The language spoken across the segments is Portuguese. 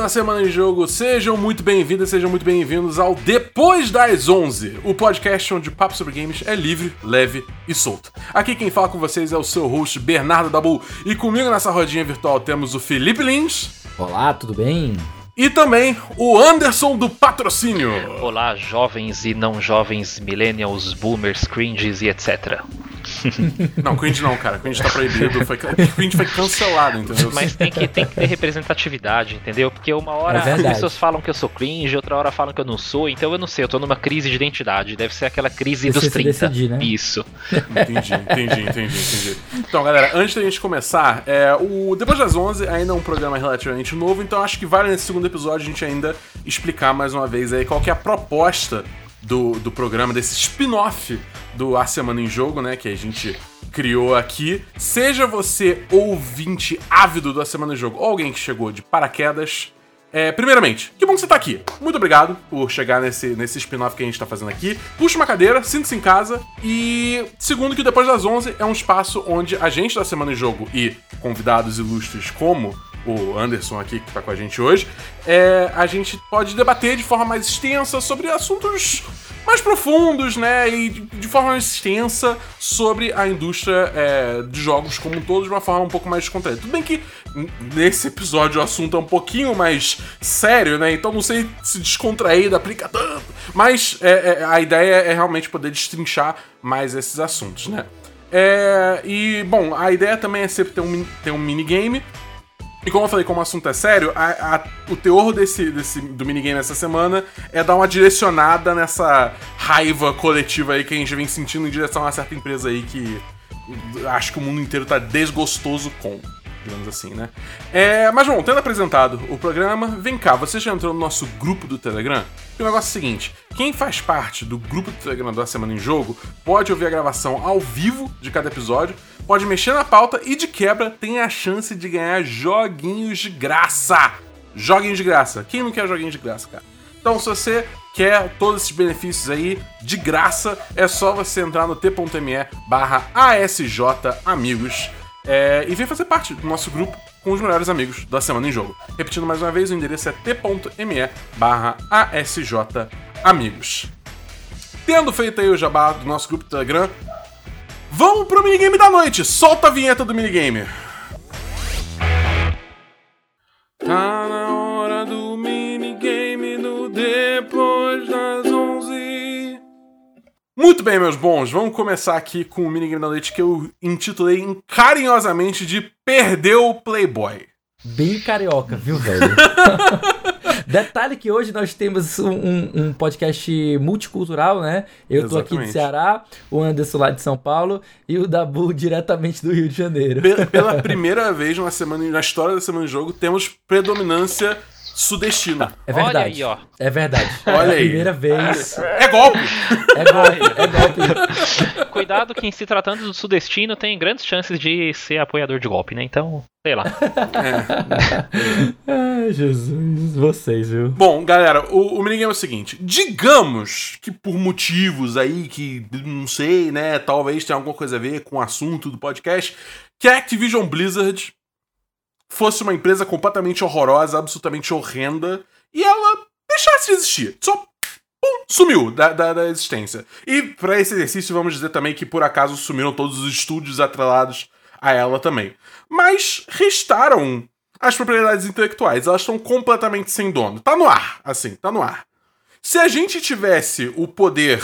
da Semana em Jogo, sejam muito bem-vindas, sejam muito bem-vindos ao Depois das 11, o podcast onde o papo sobre games é livre, leve e solto. Aqui quem fala com vocês é o seu host Bernardo Dabu, e comigo nessa rodinha virtual temos o Felipe Lins. Olá, tudo bem? E também o Anderson do Patrocínio. Olá, jovens e não jovens, millennials, boomers, cringes e etc. Não, cringe não, cara. Cringe tá proibido. Foi, cringe foi cancelado, entendeu? Mas tem que, tem que ter representatividade, entendeu? Porque uma hora É as pessoas falam que eu sou cringe, outra hora falam que eu não sou, então eu não sei, eu tô numa crise de identidade. Deve ser aquela crise Você dos se 30. decidir, né? Isso. Entendi, entendi, entendi, entendi. Então, galera, antes da gente começar, é, o Depois das 11 ainda é um programa relativamente novo, então acho que vale nesse segundo episódio a gente ainda explicar mais uma vez aí qual que é a proposta do, do programa, desse spin-off do A Semana em Jogo, né, que a gente criou aqui. Seja você ouvinte ávido do A Semana em Jogo ou alguém que chegou de paraquedas, é, primeiramente, que bom que você tá aqui. Muito obrigado por chegar nesse, nesse spin-off que a gente tá fazendo aqui. Puxa uma cadeira, sinta-se em casa. E segundo, que depois das 11 é um espaço onde a gente da Semana em Jogo e convidados ilustres como o Anderson aqui que tá com a gente hoje, é, a gente pode debater de forma mais extensa sobre assuntos mais profundos, né? E de, forma mais extensa sobre a indústria é, de jogos como um todo, de uma forma um pouco mais descontraída. Tudo bem que nesse episódio o assunto é um pouquinho mais sério, né? Então não sei se descontraído aplica tanto. Mas é, é, a ideia é realmente poder destrinchar mais esses assuntos, né? É, e, bom, a ideia também é sempre ter um, ter um minigame. E como eu falei, como o assunto é sério, a- a- o teor desse, desse, do minigame essa semana é dar uma direcionada nessa raiva coletiva aí que a gente vem sentindo em direção a uma certa empresa aí que acho que o mundo inteiro tá desgostoso com, digamos assim, né? É, mas bom, tendo apresentado o programa, vem cá, você já entrou no nosso grupo do Telegram? E o negócio é o seguinte: quem faz parte do grupo do Telegram da Semana em Jogo pode ouvir a gravação ao vivo de cada episódio, pode mexer na pauta e de quebra tem a chance de ganhar joguinhos de graça. Joguinhos de graça. Quem não quer joguinhos de graça, cara? Então, se você quer todos esses benefícios aí de graça, é só você entrar no t.me barra é, e vem fazer parte do nosso grupo com os melhores amigos da Semana em Jogo. Repetindo mais uma vez, o endereço é t.me barra asjamigos. Tendo feito aí o jabá do nosso grupo do Telegram, vamos pro minigame da noite. Solta a vinheta do minigame. Tá na hora Muito bem, meus bons, vamos começar aqui com o minigame da noite que eu intitulei carinhosamente de Perdeu o Playboy. Bem carioca, viu, velho? Detalhe que hoje nós temos um, um- um podcast multicultural, né? Eu tô aqui de Exatamente. Ceará, o Anderson lá de São Paulo e o Dabu diretamente do Rio de Janeiro. Pe- Pela primeira vez na, semana, na história da Semana de Jogo, temos predominância sudestina. É Olha verdade. aí, ó. É verdade. Olha é a aí. primeira vez. É golpe! É golpe, é golpe. Cuidado que em se tratando do sudestino tem grandes chances de ser apoiador de golpe, né? Então, sei lá. Ai, Jesus, vocês, viu? Bom, galera, o, o minigame é o seguinte: digamos que por motivos aí que não sei, né? Talvez tenha alguma coisa a ver com o assunto do podcast, que a Activision Blizzard fosse uma empresa completamente horrorosa, absolutamente horrenda, e ela deixasse de existir. Só pum, sumiu da, da, da existência. E pra esse exercício, vamos dizer também que por acaso sumiram todos os estúdios atrelados a ela também. Mas restaram as propriedades intelectuais. Elas estão completamente sem dono. Tá no ar, assim, tá no ar. Se a gente tivesse o poder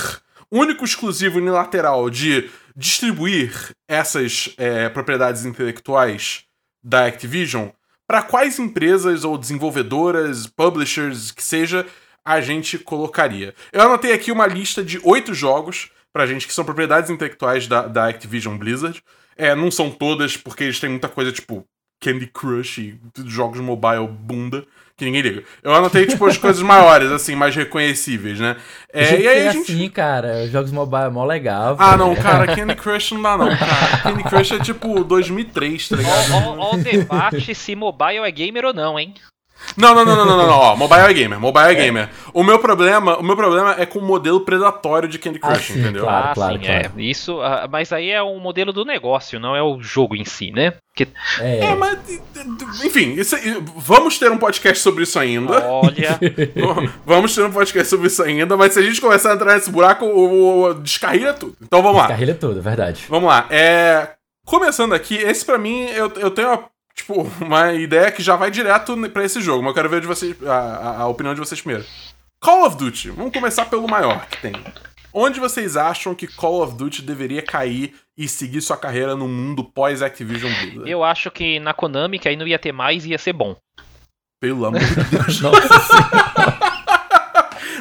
único, exclusivo, unilateral de distribuir essas é, propriedades intelectuais da Activision, para quais empresas ou desenvolvedoras, publishers, que seja, a gente colocaria? Eu anotei aqui uma lista de oito jogos pra gente que são propriedades intelectuais da, da Activision Blizzard. É, não são todas, porque eles têm muita coisa tipo Candy Crush e jogos mobile bunda, que ninguém liga. Eu anotei, tipo, as coisas maiores, assim, mais reconhecíveis, né? É, Gente, e aí é a gente. assim, cara, jogos mobile é mó legal. Ah, não, cara, Candy Crush não dá, não, cara. Candy Crush é tipo 2003, tá ligado? Ó o debate se mobile é gamer ou não, hein? Não, não, não, não, não, não, não. Ó, mobile é gamer, mobile é gamer. O meu problema, o meu problema é com o modelo predatório de Candy Crush, Ah, sim, entendeu? claro. ah, sim, claro. é. Isso, ah, mas aí é um modelo do negócio, não é o jogo em si, né? Que, É, É, mas enfim, isso vamos ter um podcast sobre isso ainda. olha, Vamos ter um podcast sobre isso ainda, mas se a gente começar a entrar nesse buraco, o, o, descarrilha tudo. Então vamos lá. carrilha toda, verdade. Vamos lá. É, começando aqui, esse pra mim, eu, eu tenho uma, tipo, uma ideia que já vai direto pra esse jogo, mas eu quero ver de vocês, a, a- a opinião de vocês primeiro. Call of Duty. Vamos começar pelo maior que tem. Onde vocês acham que Call of Duty deveria cair e seguir sua carreira no mundo pós-Activision Blizzard? eu acho que na Konami, que aí não ia ter mais, ia ser bom. Pelo amor de Deus. Nossa.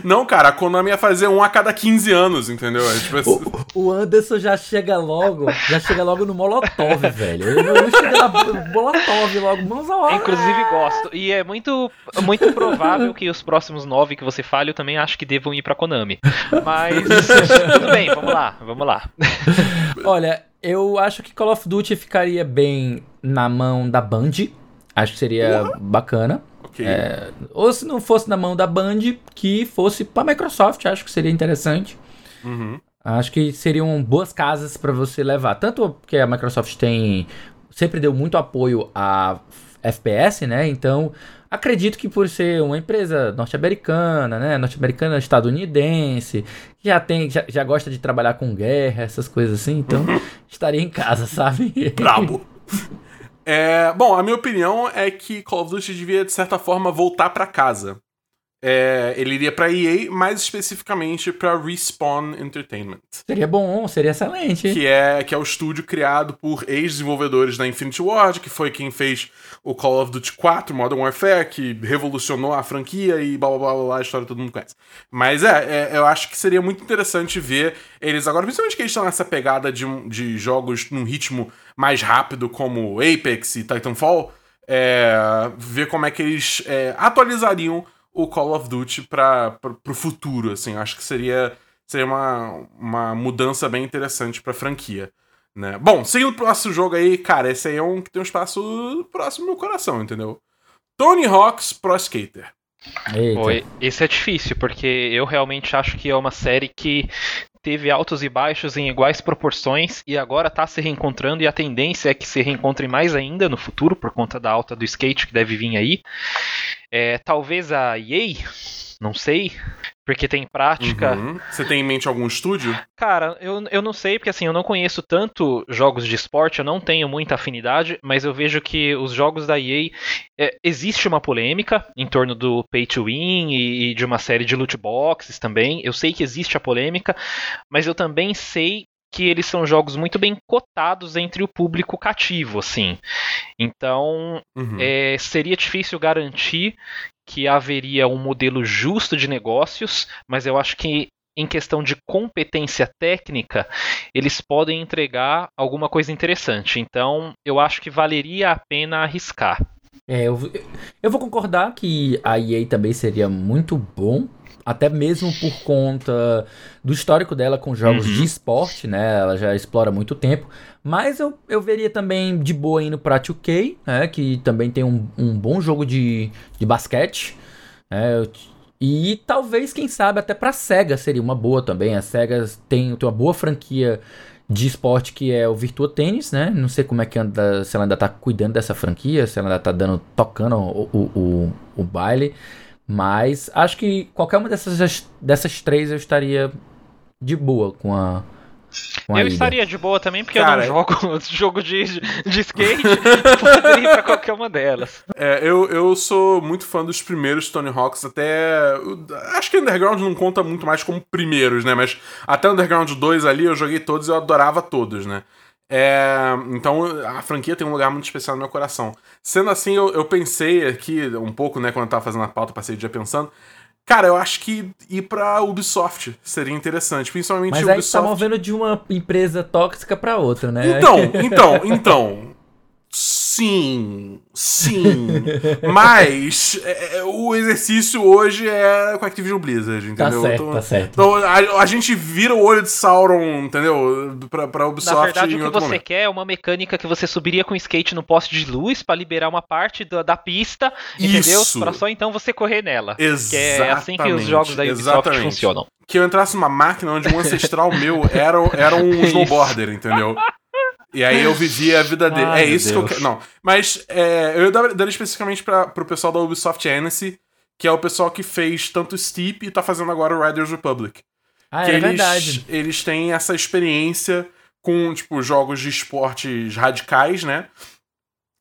Não, cara, a Konami ia fazer um a cada 15 anos, entendeu? É, tipo, assim- O Anderson já chega logo, já chega logo no Molotov, velho. Ele não chega na Molotov logo, mãos ao ar. Inclusive gosto. E é muito, muito provável que os próximos nove que você fale, eu também acho que devam ir pra Konami. Mas tudo bem, vamos lá, vamos lá. Olha, eu acho que Call of Duty ficaria bem na mão da Band. Acho que seria bacana. Ok. É, ou se não fosse na mão da Band, que fosse pra Microsoft, acho que seria interessante. Uhum. Acho que seriam boas casas pra você levar. Tanto porque a Microsoft tem sempre deu muito apoio a FPS, né? Então, acredito que por ser uma empresa norte-americana, né? Norte-americana estadunidense, que já tem já, já gosta de trabalhar com guerra, essas coisas assim, então estaria em casa, sabe? Brabo. É, bom, a minha opinião é que Call of Duty devia, de certa forma, voltar pra casa. É, ele iria pra EA, mais especificamente pra Respawn Entertainment. Seria bom, seria excelente. Que é, que é o estúdio criado por ex-desenvolvedores da Infinity Ward, que foi quem fez o Call of Duty 4 Modern Warfare, que revolucionou a franquia e blá blá blá, blá, a história todo mundo conhece. Mas é, é, eu acho que seria muito interessante ver eles agora, principalmente que eles estão nessa pegada de, de jogos num ritmo mais rápido, como Apex e Titanfall, é, ver como é que eles é, atualizariam o Call of Duty para pro futuro, assim. Acho que seria, seria uma, uma mudança bem interessante pra franquia. Né? Bom, seguindo pro próximo jogo aí, cara, esse aí é um que tem um espaço próximo meu coração, entendeu? Tony Hawk's Pro Skater. Oi, esse é difícil, porque eu realmente acho que é uma série que teve altos e baixos em iguais proporções e agora tá se reencontrando e a tendência é que se reencontre mais ainda no futuro por conta da alta do skate que deve vir aí. É, talvez a EA, não sei, porque tem prática. Uhum. Você tem em mente algum estúdio? Cara, eu, eu não sei, porque assim, eu não conheço tanto jogos de esporte, eu não tenho muita afinidade, mas eu vejo que os jogos da EA. é, existe uma polêmica em torno do pay to win e, e de uma série de loot boxes também. Eu sei que existe a polêmica, mas eu também sei que eles são jogos muito bem cotados entre o público cativo, assim. Então, Uhum. é, seria difícil garantir que haveria um modelo justo de negócios, mas eu acho que em questão de competência técnica, eles podem entregar alguma coisa interessante. Então, eu acho que valeria a pena arriscar. É, eu, eu vou concordar que a EA também seria muito bom, até mesmo por conta do histórico dela com jogos Uhum. de esporte, né? Ela já explora há muito tempo. Mas eu, eu veria também de boa indo pra 2K, né? Que também tem um, um bom jogo de, de basquete. né? E talvez, quem sabe, até pra SEGA seria uma boa também. A SEGA tem, tem uma boa franquia de esporte que é o Virtua Tennis, né? Não sei como é que anda, se ela ainda tá cuidando dessa franquia, se ela ainda tá dando, tocando o, o, o, o baile. Mas acho que qualquer uma dessas, dessas três eu estaria de boa com a. Com a eu estaria de boa também, porque Cara, eu não jogo jogo de, de skate, poderia ir pra qualquer uma delas. É, eu, eu dos primeiros Tony Hawks, até. Acho que Underground não conta muito mais como primeiros, né? Mas até Underground 2 ali eu joguei todos e eu adorava todos, né? É, então a franquia tem um lugar muito especial no meu coração. Sendo assim, eu, eu pensei aqui um pouco, né, quando eu tava fazendo a pauta, passei o dia pensando. Cara, eu acho que ir pra Ubisoft seria interessante, principalmente Mas aí tá Ubisoft. movendo de uma empresa tóxica pra outra, né? Então, então, então. Sim, sim. Mas é, é, o exercício hoje é com a Activision Blizzard, Tá entendeu? certo, Então- tá certo. Então a, a gente vira o olho de Sauron, entendeu? Pra, pra Na Ubisoft verdade, em o que outro você momento. quer é uma mecânica que você subiria com skate no poste de luz pra liberar uma parte da, da pista, entendeu? Isso. Pra só então você correr nela. Que é assim que os Exatamente, jogos da Ubisoft exatamente. funcionam. Que eu entrasse numa máquina onde um ancestral meu era, era um snowboarder, entendeu? E aí eu vivia a vida dele. É isso que eu Deus. quero. Não. Mas é, eu daria especificamente pra, pro pessoal da Ubisoft Annecy, que é o pessoal que fez tanto Steep e tá fazendo agora o Riders Republic. Ah, que é eles, verdade. eles têm essa experiência com, tipo, jogos de esportes radicais, né?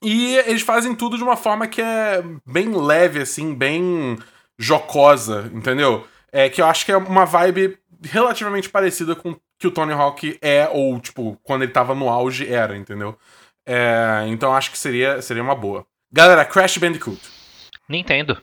E eles fazem tudo de uma forma que é bem leve, assim, bem jocosa, entendeu? É que eu acho que é uma vibe relativamente parecida com que o Tony Hawk é, ou, tipo, quando ele tava no auge era, entendeu? É, então acho que seria, seria uma boa. Galera, Crash Bandicoot. Nintendo.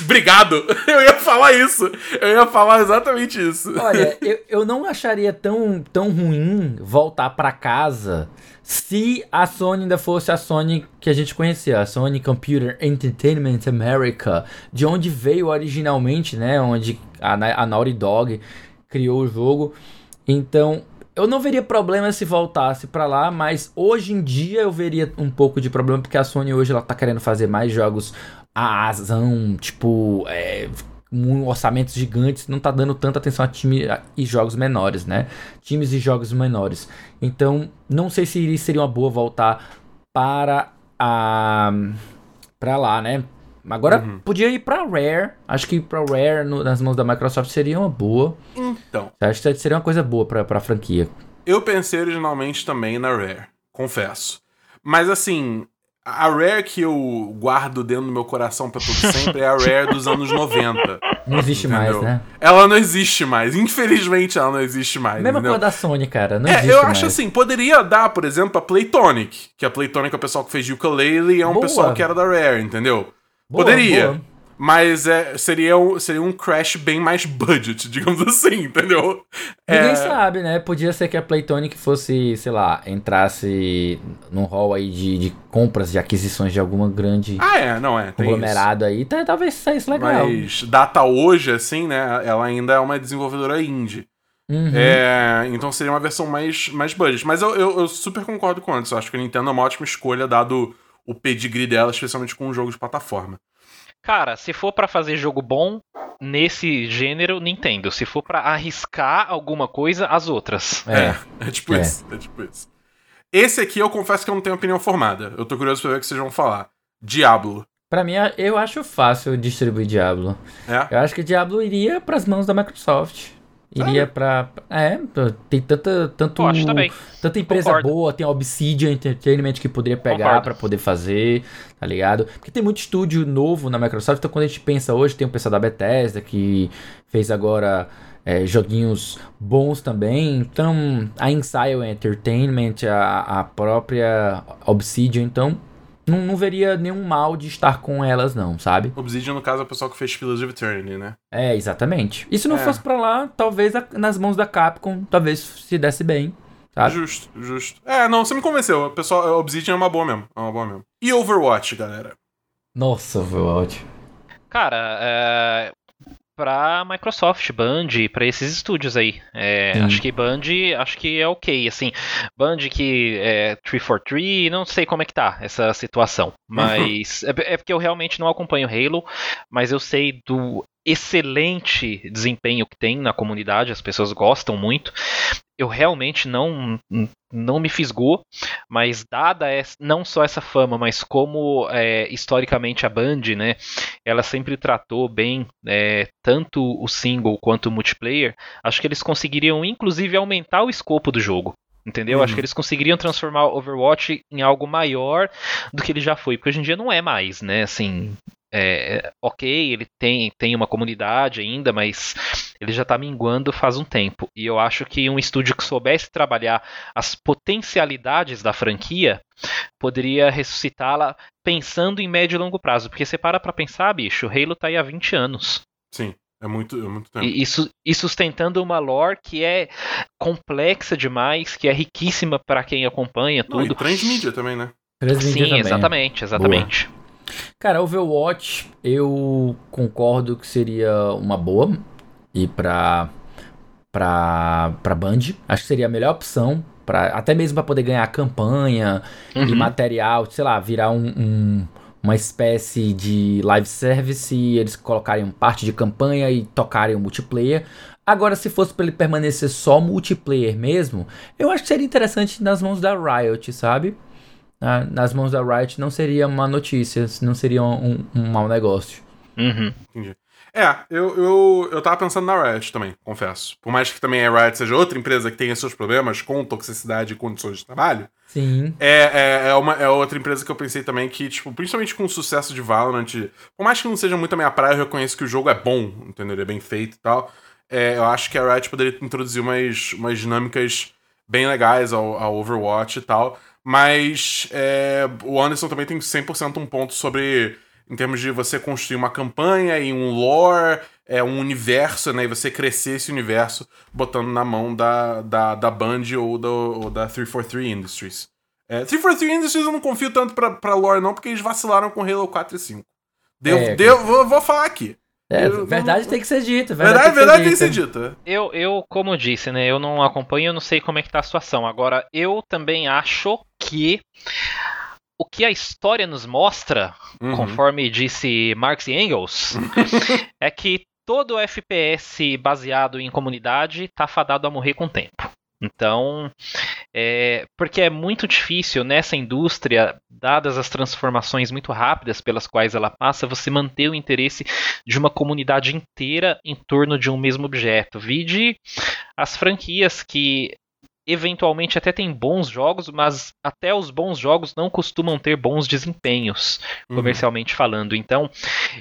Obrigado! Eu ia falar isso! Eu ia falar exatamente isso. Olha, eu, eu não acharia tão, tão ruim voltar pra casa se a Sony ainda fosse a Sony que a gente conhecia, a Sony Computer Entertainment America, de onde veio originalmente, né? Onde a, a Naughty Dog criou o jogo. Então, eu não veria problema se voltasse pra lá, mas hoje em dia eu veria um pouco de problema, porque a Sony hoje ela tá querendo fazer mais jogos a azão, tipo, é, com orçamentos gigantes, não tá dando tanta atenção a time e jogos menores, né? Times e jogos menores. Então, não sei se seria uma boa voltar para a para lá, né? Agora Uhum. podia ir pra Rare. Acho que pra Rare no- nas mãos da Microsoft seria uma boa. Então, Acho que seria uma coisa boa pra, pra franquia. Eu pensei originalmente também na Rare, confesso. Mas assim, a Rare que eu guardo dentro do meu coração pra todo sempre é a Rare dos anos 90. Não existe mais, entendeu? né? Ela não existe mais. Infelizmente ela não existe mais. Mesma coisa da Sony, cara. Não É, existe eu mais. acho assim, poderia dar, por exemplo, a Playtonic. Que a Playtonic é o pessoal que fez ukulele e é um Boa. pessoal que era da Rare, entendeu? Boa, poderia. boa. Mas é, seria, um, seria um crash bem mais budget, digamos assim, entendeu? Ninguém É, sabe, né? Podia ser que a Playtonic fosse, sei lá, entrasse num hall aí de, de compras, de aquisições de alguma grande Ah, é, não é. Conglomerado aí. Tá, talvez saísse legal. Mas data hoje, assim, né? Ela ainda é uma desenvolvedora indie. Uhum. É, então seria uma versão mais, mais budget. Mas eu, eu, eu super concordo com. Eu acho que a Nintendo é uma ótima escolha, dado o pedigree dela, especialmente com um jogo de plataforma. Cara, se for pra fazer jogo bom nesse gênero, Nintendo. Se for pra arriscar alguma coisa, as outras. É. É tipo É. isso. É tipo isso. Esse aqui eu confesso que eu não tenho opinião formada. Eu tô curioso pra ver o que vocês vão falar. Diablo. Pra mim, eu acho fácil distribuir Diablo. É? Eu acho que Diablo iria pras mãos da Microsoft. Iria pra. É, tem tanta, tanto, tanta empresa Concordo. boa, tem a Obsidian Entertainment que poderia pegar Concordo. pra poder fazer, tá ligado? Porque tem muito estúdio novo na Microsoft, então quando a gente pensa hoje, tem o pessoal da Bethesda que fez agora é, joguinhos bons também. Então, a Insile Entertainment, a, a própria Obsidian, então não, não veria nenhum mal de estar com elas, não, sabe? Obsidian, no caso, é o pessoal que fez Pillars of Eternity, né? É, exatamente. E se não É. fosse pra lá, talvez a- nas mãos da Capcom, talvez se desse bem, sabe? Justo, justo. É, não, você me convenceu. O pessoal, a Obsidian é uma boa mesmo. É uma boa mesmo. E Overwatch, galera? Nossa, Overwatch. Cara, é, pra Microsoft, Band, pra esses estúdios aí. É, acho que Band, acho que é ok. Assim, Band que é 343, não sei como é que tá essa situação. Mas é, é porque eu realmente não acompanho Halo, mas eu sei do excelente desempenho que tem na comunidade, as pessoas gostam muito. Eu realmente não não me fisgou, mas dada essa, não só essa fama, mas como é, historicamente a Band, né, ela sempre tratou bem é, tanto o single quanto o multiplayer, acho que eles conseguiriam inclusive aumentar o escopo do jogo. Entendeu? Uhum. Acho que eles conseguiriam transformar o Overwatch em algo maior do que ele já foi, porque hoje em dia não é mais, né? Assim, é, ok, ele tem, tem uma comunidade ainda, mas ele já tá minguando faz um tempo. E eu acho que um estúdio que soubesse trabalhar as potencialidades da franquia poderia ressuscitá-la pensando em médio e longo prazo. Porque você para pra pensar, bicho, Halo tá aí há 20 anos. Sim, é muito, é muito tempo. E, e su- e sustentando uma lore que é complexa demais, que é riquíssima para quem acompanha Não, e tudo. transmídia também, né? Sim, também. exatamente, exatamente. Boa. Cara, Overwatch, eu concordo que seria uma boa ir pra, pra, pra Band. Acho que seria a melhor opção, pra, até mesmo para poder ganhar campanha uhum. e material, sei lá, virar um, um, uma espécie de live service e eles colocarem parte de campanha e tocarem o multiplayer. Agora, se fosse para ele permanecer só multiplayer mesmo, eu acho que seria interessante nas mãos da Riot, sabe? Nas mãos da Riot não seria uma notícia, não seria um, um mau negócio. Uhum. Entendi. É, eu, eu, eu tava pensando na Riot também, confesso. Por mais que também a Riot seja outra empresa que tenha seus problemas com toxicidade e condições de trabalho. Sim. É, é, é, uma, é outra empresa que eu pensei também que, tipo, principalmente com o sucesso de Valorant, por mais que não seja muito a minha praia, eu reconheço que o jogo é bom, entendeu? Ele é bem feito e tal. É, eu acho que a Riot poderia introduzir umas, umas dinâmicas bem legais ao, ao Overwatch e tal. Mas é, o Anderson também tem 100% um ponto sobre em termos de você construir uma campanha e um lore, é um universo, né? E você crescer esse universo botando na mão da, da, da Band ou, do, ou da 343 Industries. É, 343 Industries eu não confio tanto pra, pra lore, não, porque eles vacilaram com Halo 4 e 5. Deu, é, deu, vou, vou falar aqui. É, eu, verdade tem que ser dita. Verdade, verdade, tem que ser dita. Tem que ser dita. Eu, eu, como disse, né? Eu não acompanho, eu não sei como é que tá a situação. Agora, eu também acho que o que a história nos mostra, uhum. conforme disse Marx e Engels, é que todo FPS baseado em comunidade tá fadado a morrer com o tempo. Então, é, porque é muito difícil nessa indústria, dadas as transformações muito rápidas pelas quais ela passa, você manter o interesse de uma comunidade inteira em torno de um mesmo objeto. Vide as franquias que eventualmente até tem bons jogos, mas até os bons jogos não costumam ter bons desempenhos, uhum. comercialmente falando. Então,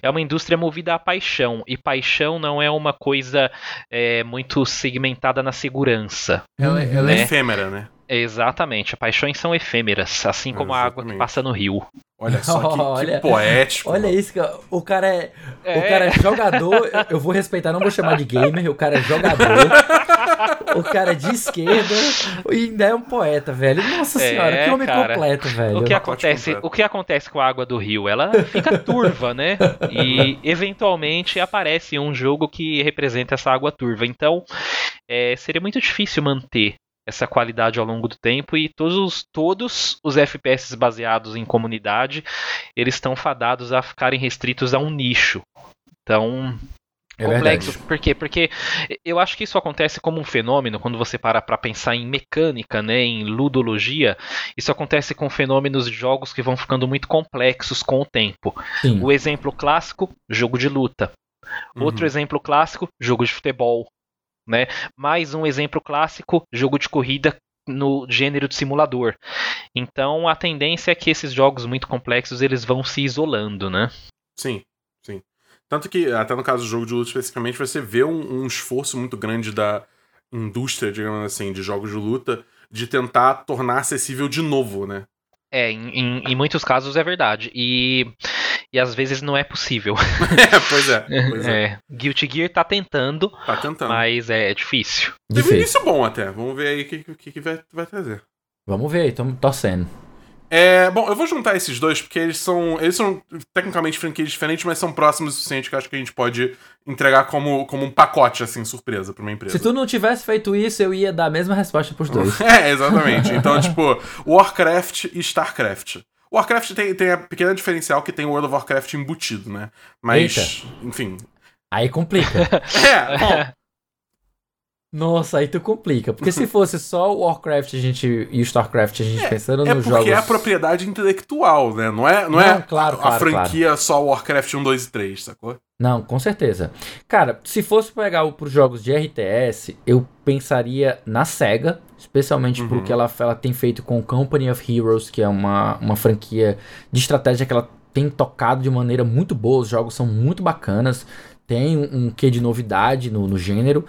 é uma indústria movida à paixão, e paixão não é uma coisa é, muito segmentada na segurança. Ela, ela é né? é efêmera, né? Exatamente, paixões são efêmeras, assim como Exatamente. a água que passa no rio. Olha só que, olha, que poético. Olha isso, o cara é, é. O cara é jogador. Eu, eu, vou respeitar, não vou chamar de gamer, o cara é jogador. o cara é de esquerda e ainda é um poeta, velho. Nossa é, senhora, que homem cara, completo, velho. O que, acontece, o que acontece com a água do rio? Ela fica turva, né? E eventualmente aparece um jogo que representa essa água turva. Então, é, seria muito difícil manter essa qualidade ao longo do tempo e todos os, todos os FPS baseados em comunidade eles estão fadados a ficarem restritos a um nicho. Então, é complexo. Verdade. Por quê? Porque eu acho que isso acontece como um fenômeno quando você para para pensar em mecânica, né, em ludologia. Isso acontece com fenômenos de jogos que vão ficando muito complexos com o tempo. Sim. O exemplo clássico, jogo de luta. Uhum. Outro exemplo clássico, jogo de futebol. Né? Mais um exemplo clássico, jogo de corrida no gênero de simulador. Então a tendência é que esses jogos muito complexos eles vão se isolando, né? Sim, sim. Tanto que, até no caso do jogo de luta especificamente, você vê um, um esforço muito grande da indústria, digamos assim, de jogos de luta, de tentar tornar acessível de novo, né? É, em, em, em, muitos casos é verdade. E, e às vezes não é possível. é, pois é. Pois é. é. Guilty Gear tá tentando. Tá tentando. Mas é difícil. Teve um início bom até. Vamos ver aí o que, que, que vai, vai trazer. Vamos ver, estamos torcendo. É, bom, eu vou juntar esses dois porque eles são. Eles são tecnicamente franquias diferentes, mas são próximos o suficiente que eu acho que a gente pode entregar como, como um pacote, assim, surpresa pra uma empresa. Se tu não tivesse feito isso, eu ia dar a mesma resposta pros dois. é, exatamente. Então, tipo, Warcraft e StarCraft. Warcraft tem, tem a pequena diferencial que tem o World of Warcraft embutido, né? Mas, Eita. enfim. Aí complica. é, bom. Nossa, aí tu complica. Porque se fosse só o Warcraft a gente, e o StarCraft a gente é, pensando é nos jogos... É porque é a propriedade intelectual, né? Não é, não, não é claro, a, claro, franquia claro. só Warcraft 1, 2 e 3, sacou? Não, com certeza. Cara, se fosse pegar pros jogos de RTS, eu pensaria na SEGA, especialmente uhum. porque ela, ela tem feito com Company of Heroes, que é uma, uma franquia de estratégia que ela tem tocado de maneira muito boa, os jogos são muito bacanas, tem um, um quê de novidade no, no gênero...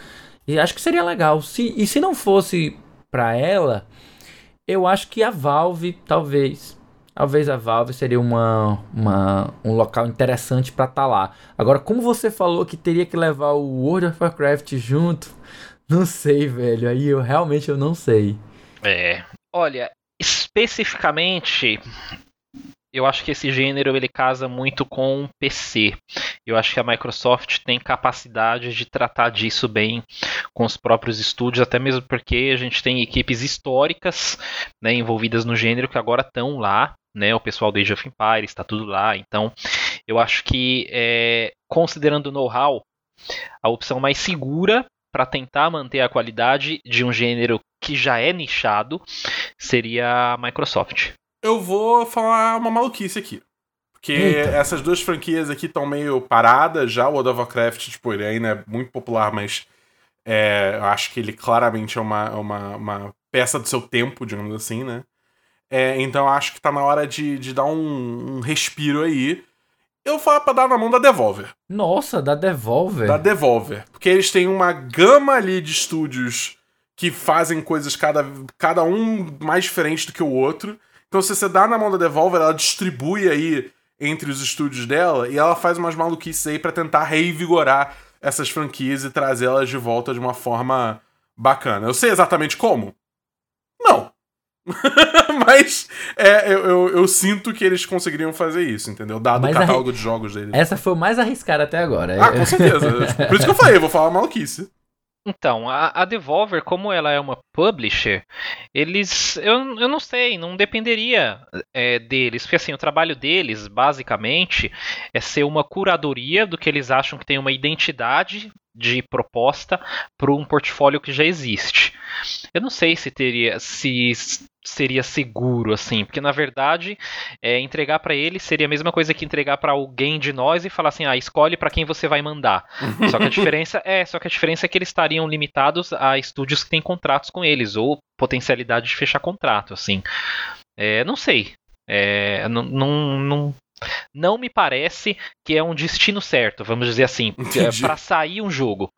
E acho que seria legal. Se, e se não fosse para ela, eu acho que a Valve, talvez. Talvez a Valve seria uma, uma um local interessante para estar tá lá. Agora, como você falou que teria que levar o World of Warcraft junto, não sei, velho. Aí eu realmente eu não sei. É. Olha, especificamente, eu acho que esse gênero ele casa muito com PC. Eu acho que a Microsoft tem capacidade de tratar disso bem com os próprios estúdios, até mesmo porque a gente tem equipes históricas né, envolvidas no gênero que agora estão lá. Né, o pessoal do Age of Empires está tudo lá. Então, eu acho que, é, considerando o know-how, a opção mais segura para tentar manter a qualidade de um gênero que já é nichado seria a Microsoft. Eu vou falar uma maluquice aqui. Porque Eita. essas duas franquias aqui estão meio paradas já. O World of Warcraft, tipo, ele ainda é muito popular, mas é, eu acho que ele claramente é uma, uma, uma, peça do seu tempo, digamos assim, né? É, então eu acho que tá na hora de, de dar um, um respiro aí. Eu falo pra dar na mão da Devolver. Nossa, da Devolver? Da Devolver. Porque eles têm uma gama ali de estúdios que fazem coisas cada, cada um mais diferente do que o outro. Então, se você dá na mão da Devolver, ela distribui aí entre os estúdios dela e ela faz umas maluquices aí para tentar reivigorar essas franquias e trazê-las de volta de uma forma bacana. Eu sei exatamente como? Não. Mas é, eu, eu, eu, sinto que eles conseguiriam fazer isso, entendeu? Dado Mas o catálogo de jogos deles. Essa foi o mais arriscado até agora. Ah, com certeza. Por isso que eu falei, eu vou falar maluquice. Então, a, a, Devolver, como ela é uma publisher, eles. Eu, eu não sei, não dependeria é, deles. Porque assim, o trabalho deles, basicamente, é ser uma curadoria do que eles acham que tem uma identidade de proposta para um portfólio que já existe. Eu não sei se teria, se seria seguro assim, porque na verdade é, entregar para ele seria a mesma coisa que entregar para alguém de nós e falar assim, ah, escolhe para quem você vai mandar. só que a diferença é, só que a diferença é que eles estariam limitados a estúdios que têm contratos com eles ou potencialidade de fechar contrato, assim. É, não sei. É, não, não, não, não me parece que é um destino certo, vamos dizer assim, para sair um jogo.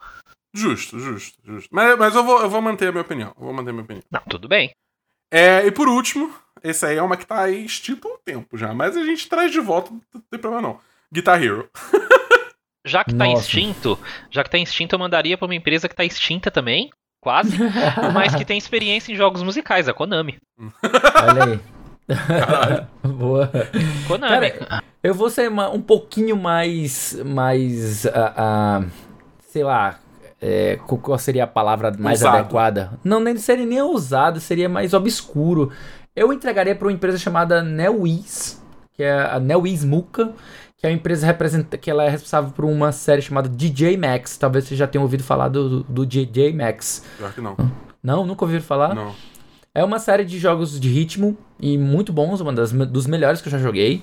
Justo, justo, justo. Mas, mas eu, vou, eu vou manter a minha opinião. Eu vou manter a minha opinião. Não, tudo bem. É, e por último, esse aí é uma que tá aí extinto há um tempo já, mas a gente traz de volta, não tem problema não. Guitar Hero. já que tá extinto, já que tá extinto, eu mandaria pra uma empresa que tá extinta também, quase, mas que tem experiência em jogos musicais, a Konami. Olha aí. Boa. Konami. Cara, eu vou ser uma, um pouquinho mais. mais. Uh, uh, sei lá. É, qual seria a palavra mais ousado. adequada? Não, nem seria nem ousado, seria mais obscuro. Eu entregaria para uma empresa chamada NeoWiz, que é a NeoWiz Muka, que é uma empresa representa, que ela é responsável por uma série chamada DJ Max. Talvez você já tenha ouvido falar do, do DJ Max. Claro que não. Não, nunca ouviram falar? Não. É uma série de jogos de ritmo e muito bons, uma das dos melhores que eu já joguei.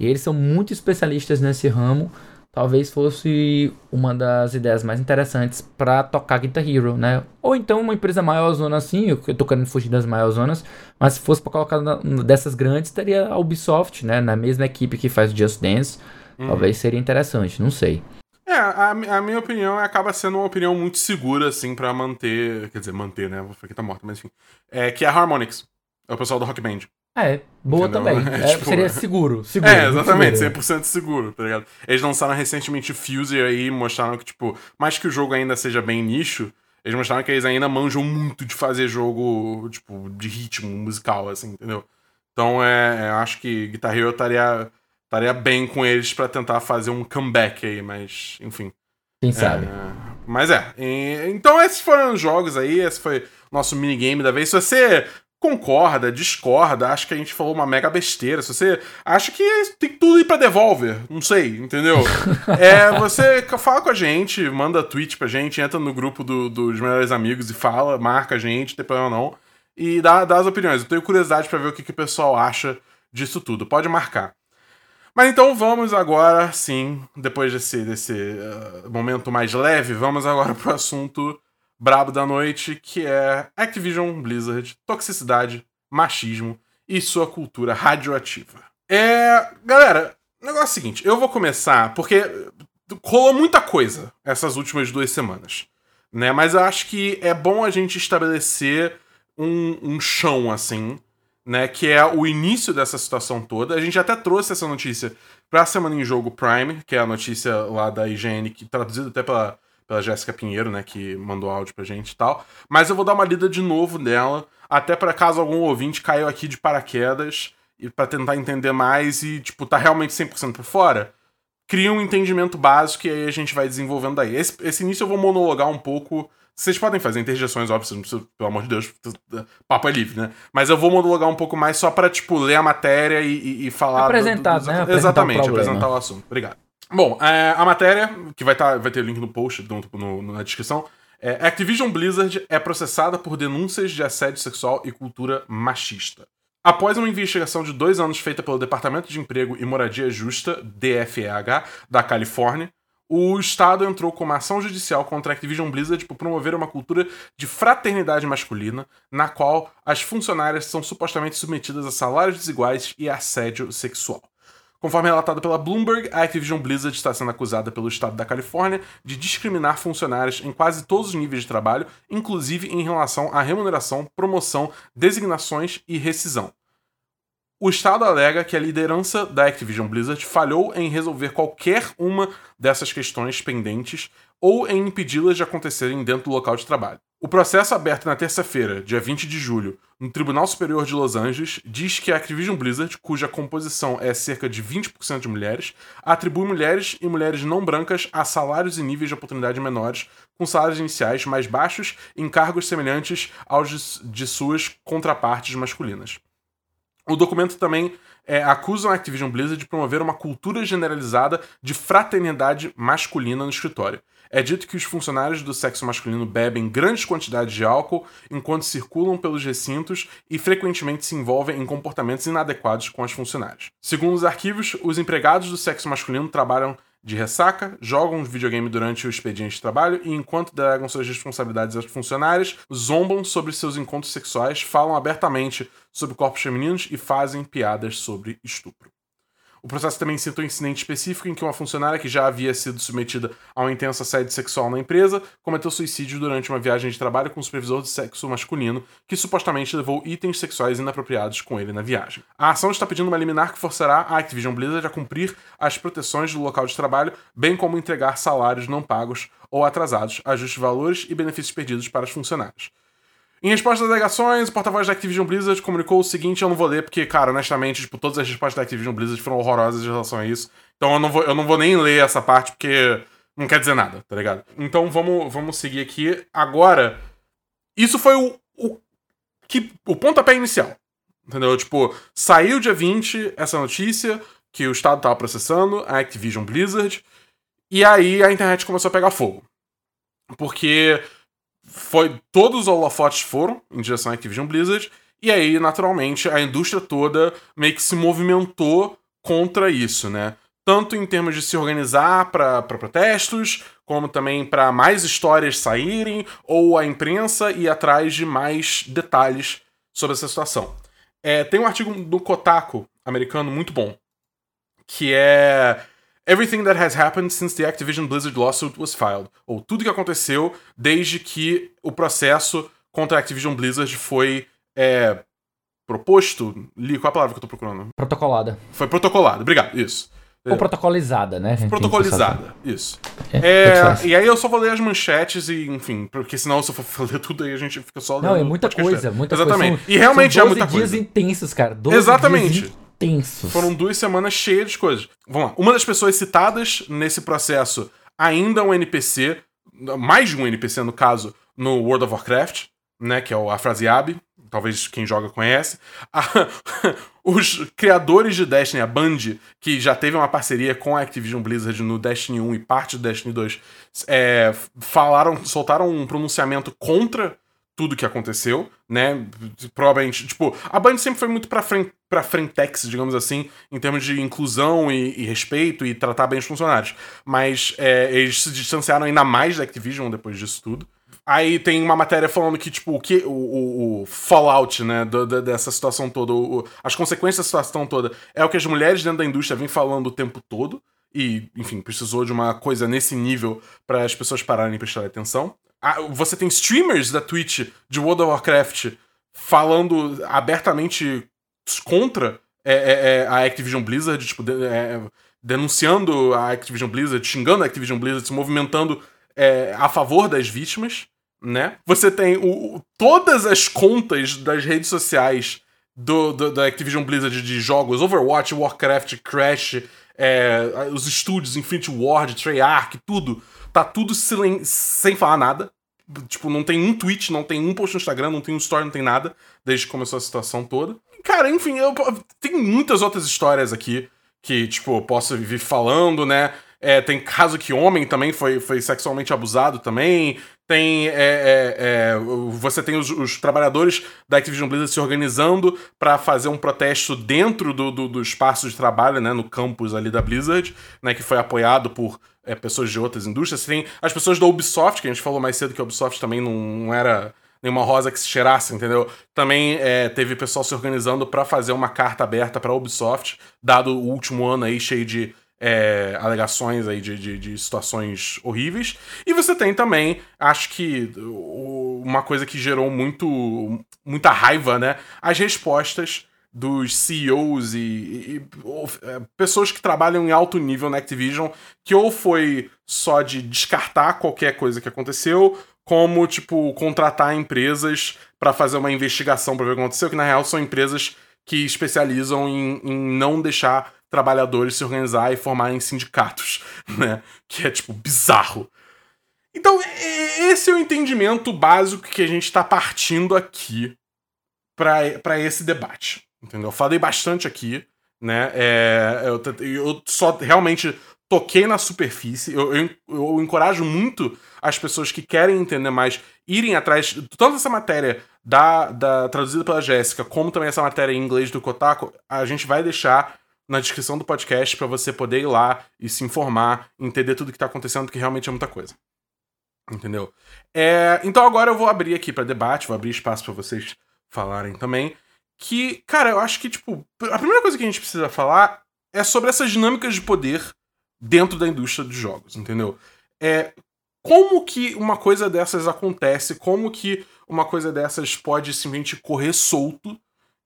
E eles são muito especialistas nesse ramo. Talvez fosse uma das ideias mais interessantes para tocar Guitar Hero, né? Ou então uma empresa maior zona assim, eu tô querendo fugir das maiores zonas, mas se fosse para colocar na, dessas grandes, teria a Ubisoft, né? Na mesma equipe que faz Just Dance. Uhum. Talvez seria interessante, não sei. É, a, a, minha opinião acaba sendo uma opinião muito segura, assim, para manter. Quer dizer, manter, né? Vou falar que tá morta, mas enfim. É, que é a Harmonix. É o pessoal do Rock Band. É, boa Entendeu? também. É, tipo, seria seguro, seguro. É, exatamente, seguro. 100% seguro, tá ligado? Eles lançaram recentemente o Fuse aí mostraram que, tipo, mais que o jogo ainda seja bem nicho, eles mostraram que eles ainda manjam muito de fazer jogo, tipo, de ritmo musical, assim, entendeu? Então, é, eu acho que Guitar Hero estaria estaria bem com eles para tentar fazer um comeback aí, mas enfim. Quem sabe? É, mas é. E, então esses foram os jogos aí, esse foi o nosso minigame da vez. Se você concorda, discorda, acha que a gente falou uma mega besteira, se você acha que tem tudo ir pra Devolver, não sei, entendeu? é, você fala com a gente, manda tweet pra gente, entra no grupo do, dos melhores amigos e fala, marca a gente, não tem problema não, e dá, dá as opiniões. Eu tenho curiosidade para ver o que, que o pessoal acha disso tudo. Pode marcar. Mas então vamos agora, sim, depois desse, desse uh, momento mais leve, vamos agora pro assunto brabo da noite, que é Activision Blizzard, toxicidade, machismo e sua cultura radioativa. É. Galera, o negócio é o seguinte, eu vou começar porque rolou muita coisa essas últimas duas semanas. Né? Mas eu acho que é bom a gente estabelecer um, um chão assim né, que é o início dessa situação toda. A gente até trouxe essa notícia pra Semana em Jogo Prime, que é a notícia lá da IGN, que traduzida até pela, pela Jéssica Pinheiro, né, que mandou áudio pra gente e tal. Mas eu vou dar uma lida de novo dela, até para caso algum ouvinte caiu aqui de paraquedas e para tentar entender mais e, tipo, tá realmente 100% por fora, cria um entendimento básico e aí a gente vai desenvolvendo daí. Esse, esse início eu vou monologar um pouco. Vocês podem fazer interjeições, óbvio, precisa, pelo amor de Deus, papo é livre, né? Mas eu vou monologar um pouco mais só pra, tipo, ler a matéria e, e, e falar. Apresentar, do, do, né? do, Apresentar Exatamente, o problema. apresentar o assunto. Obrigado. Bom, é, a matéria, que vai, tá, vai ter link no post, no, no, na descrição, é Activision Blizzard é processada por denúncias de assédio sexual e cultura machista. Após uma investigação de dois anos feita pelo Departamento de Emprego e Moradia Justa, DFEH, da Califórnia, o Estado entrou com uma ação judicial contra a Activision Blizzard por promover uma cultura de fraternidade masculina, na qual as funcionárias são supostamente submetidas a salários desiguais e assédio sexual. Conforme relatado pela Bloomberg, a Activision Blizzard está sendo acusada pelo estado da Califórnia de discriminar funcionários em quase todos os níveis de trabalho, inclusive em relação à remuneração, promoção, designações e rescisão. O estado alega que a liderança da Activision Blizzard falhou em resolver qualquer uma dessas questões pendentes ou em impedi-las de acontecerem dentro do local de trabalho. O processo aberto na terça-feira, dia 20 de julho, no Tribunal Superior de Los Angeles, diz que a Activision Blizzard, cuja composição é cerca de 20% de mulheres, atribui mulheres e mulheres não brancas a salários e níveis de oportunidade menores, com salários iniciais mais baixos em cargos semelhantes aos de suas contrapartes masculinas. O documento também é, acusa a Activision Blizzard de promover uma cultura generalizada de fraternidade masculina no escritório. É dito que os funcionários do sexo masculino bebem grandes quantidades de álcool enquanto circulam pelos recintos e frequentemente se envolvem em comportamentos inadequados com as funcionárias. Segundo os arquivos, os empregados do sexo masculino trabalham de ressaca, jogam videogame durante o expediente de trabalho e, enquanto delegam suas responsabilidades às funcionárias, zombam sobre seus encontros sexuais, falam abertamente sobre corpos femininos e fazem piadas sobre estupro. O processo também cita um incidente específico em que uma funcionária que já havia sido submetida a um intenso assédio sexual na empresa cometeu suicídio durante uma viagem de trabalho com um supervisor de sexo masculino que supostamente levou itens sexuais inapropriados com ele na viagem. A ação está pedindo uma liminar que forçará a Activision Blizzard a cumprir as proteções do local de trabalho, bem como entregar salários não pagos ou atrasados, ajustes de valores e benefícios perdidos para os funcionários. Em resposta às alegações, o porta-voz da Activision Blizzard comunicou o seguinte, eu não vou ler, porque, cara, honestamente, tipo, todas as respostas da Activision Blizzard foram horrorosas em relação a isso. Então eu não vou, eu não vou nem ler essa parte, porque não quer dizer nada, tá ligado? Então vamos, vamos seguir aqui. Agora, isso foi o, o, que, o pontapé inicial. Entendeu? Tipo, saiu dia 20 essa notícia que o Estado tava processando a Activision Blizzard, e aí a internet começou a pegar fogo. Porque foi todos os holofotes foram em direção à Activision Blizzard e aí naturalmente a indústria toda meio que se movimentou contra isso, né? Tanto em termos de se organizar para protestos, como também para mais histórias saírem, ou a imprensa ir atrás de mais detalhes sobre essa situação. É, tem um artigo do Kotaku americano muito bom, que é Everything that has happened since the Activision Blizzard lawsuit was filed. Ou tudo que aconteceu desde que o processo contra a Activision Blizzard foi é, proposto. Li, qual é a palavra que eu tô procurando? Protocolada. Foi protocolado, obrigado, isso. Ou protocolizada, né? Protocolizada, isso. É, É, e aí eu só vou ler as manchetes e, enfim, porque senão se eu for ler tudo aí a gente fica só lendo. Não, é muita coisa, muita Exatamente. coisa. São- E realmente são é 12 muita dias coisa. intensos, cara. 12 Exatamente. dias intensos. Foram duas semanas cheias de coisas. Vamos lá. Uma das pessoas citadas nesse processo, ainda um NPC, mais de um NPC no caso, no World of Warcraft, né? Que é o Afrasiab. Talvez quem joga conhece. A- os criadores de Destiny, a Band, que já teve uma parceria com a Activision Blizzard no Destiny 1 e parte do Destiny 2, é, falaram, soltaram um pronunciamento contra tudo que aconteceu, né? Provavelmente, tipo, a Band sempre foi muito pra, frente, pra frentex, digamos assim, em termos de inclusão e, e respeito e tratar bem os funcionários. Mas é, eles se distanciaram ainda mais da Activision depois disso tudo. Aí tem uma matéria falando que, tipo, o que o, o- o fallout, né, do- da- dessa situação toda, o- as consequências da situação toda, é o que as mulheres dentro da indústria vêm falando o tempo todo. E, enfim, precisou de uma coisa nesse nível para as pessoas pararem e prestarem atenção. Você tem streamers da Twitch de World of Warcraft falando abertamente contra é, é, é, a Activision Blizzard, tipo, de- é, denunciando a Activision Blizzard, xingando a Activision Blizzard, se movimentando é, a favor das vítimas, né? Você tem o, todas as contas das redes sociais do, do, da Activision Blizzard de jogos, Overwatch, Warcraft, Crash, é, os estúdios, Infinity Ward, Treyarch, tudo. Tá tudo sem, sem falar nada. Tipo, não tem um tweet, não tem um post no Instagram, não tem um story, não tem nada, desde que começou a situação toda. Cara, enfim, eu, tem muitas outras histórias aqui que, tipo, eu posso vir falando, né? É, tem caso que homem também foi, foi sexualmente abusado também. Tem. É, é, é você tem os, os, trabalhadores da Activision Blizzard se organizando para fazer um protesto dentro do, do, do, espaço de trabalho, né? No campus ali da Blizzard, né? Que foi apoiado por é, pessoas de outras indústrias. Tem as pessoas da Ubisoft, que a gente falou mais cedo que a Ubisoft também não, não era nenhuma rosa que se cheirasse, entendeu? Também é, teve pessoal se organizando para fazer uma carta aberta para a Ubisoft, dado o último ano aí cheio de é, alegações aí de, de, de, situações horríveis. E você tem também, acho que uma coisa que gerou muito, muita raiva, né? As respostas dos CEOs e, e, e, é, pessoas que trabalham em alto nível na Activision, que ou foi só de descartar qualquer coisa que aconteceu, como, tipo, contratar empresas para fazer uma investigação para ver o que aconteceu, que na real são empresas que especializam em, em não deixar trabalhadores se organizar e formarem sindicatos, né? Que é, tipo, bizarro. Então, esse é o entendimento básico que a gente está partindo aqui para esse debate. Entendeu? Eu falei bastante aqui, né? É, eu, eu, só realmente toquei na superfície. Eu, eu, eu, encorajo muito as pessoas que querem entender mais irem atrás. Tanto essa matéria da, da traduzida pela Jéssica, como também essa matéria em inglês do Kotaku, a gente vai deixar na descrição do podcast para você poder ir lá e se informar, entender tudo que tá acontecendo, porque realmente é muita coisa. Entendeu? É, então agora eu vou abrir aqui para debate, vou abrir espaço para vocês falarem também. Que, cara, eu acho que, tipo, a primeira coisa que a gente precisa falar é sobre essas dinâmicas de poder dentro da indústria dos jogos, entendeu? É, como que uma coisa dessas acontece, como que uma coisa dessas pode simplesmente correr solto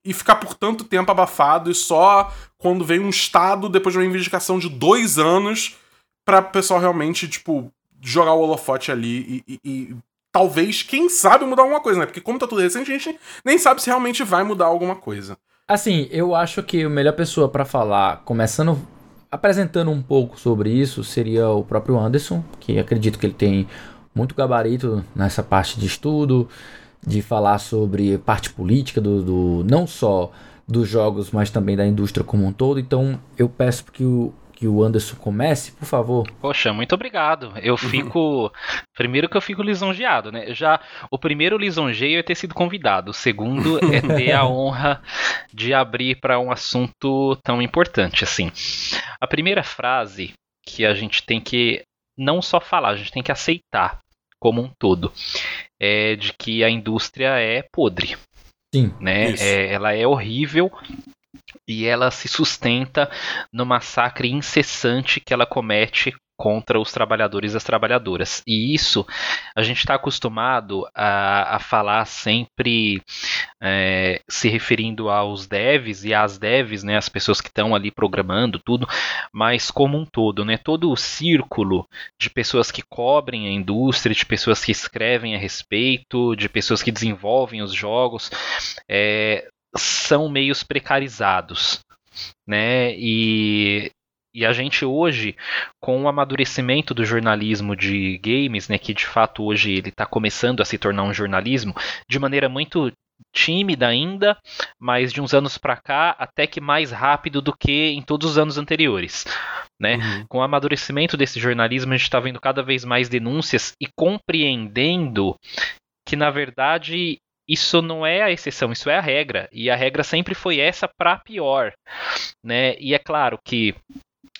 e ficar por tanto tempo abafado e só quando vem um estado depois de uma investigação de dois anos para o pessoal realmente, tipo, jogar o holofote ali e, e, e, talvez, quem sabe, mudar alguma coisa, né? Porque como tá tudo recente, a gente nem sabe se realmente vai mudar alguma coisa. Assim, eu acho que a melhor pessoa para falar, começando apresentando um pouco sobre isso, seria o próprio Anderson, que acredito que ele tem muito gabarito nessa parte de estudo, de falar sobre parte política do, do não só dos jogos, mas também da indústria como um todo. Então eu peço que o, que o Anderson comece, por favor. Poxa, muito obrigado. Eu uhum. fico. Primeiro que eu fico lisonjeado, né? Já o primeiro lisonjeio é ter sido convidado. O segundo é ter a honra de abrir para um assunto tão importante assim. A primeira frase que a gente tem que não só falar, a gente tem que aceitar como um todo é de que a indústria é podre. Sim. Né? É, ela é horrível e ela se sustenta no massacre incessante que ela comete contra os trabalhadores e as trabalhadoras. E isso a gente está acostumado a, a, falar sempre é, se referindo aos devs e às devs, né, as pessoas que estão ali programando tudo, mas como um todo, né, todo o círculo de pessoas que cobrem a indústria, de pessoas que escrevem a respeito, de pessoas que desenvolvem os jogos, é, são meios precarizados. Né? E e a gente hoje, com o amadurecimento do jornalismo de games, né, que de fato hoje ele está começando a se tornar um jornalismo de maneira muito tímida ainda, mas de uns anos para cá até que mais rápido do que em todos os anos anteriores. Né? Uhum. Com o amadurecimento desse jornalismo, a gente está vendo cada vez mais denúncias e compreendendo que, na verdade, isso não é a exceção, isso é a regra. E a regra sempre foi essa para pior. Né? E é claro que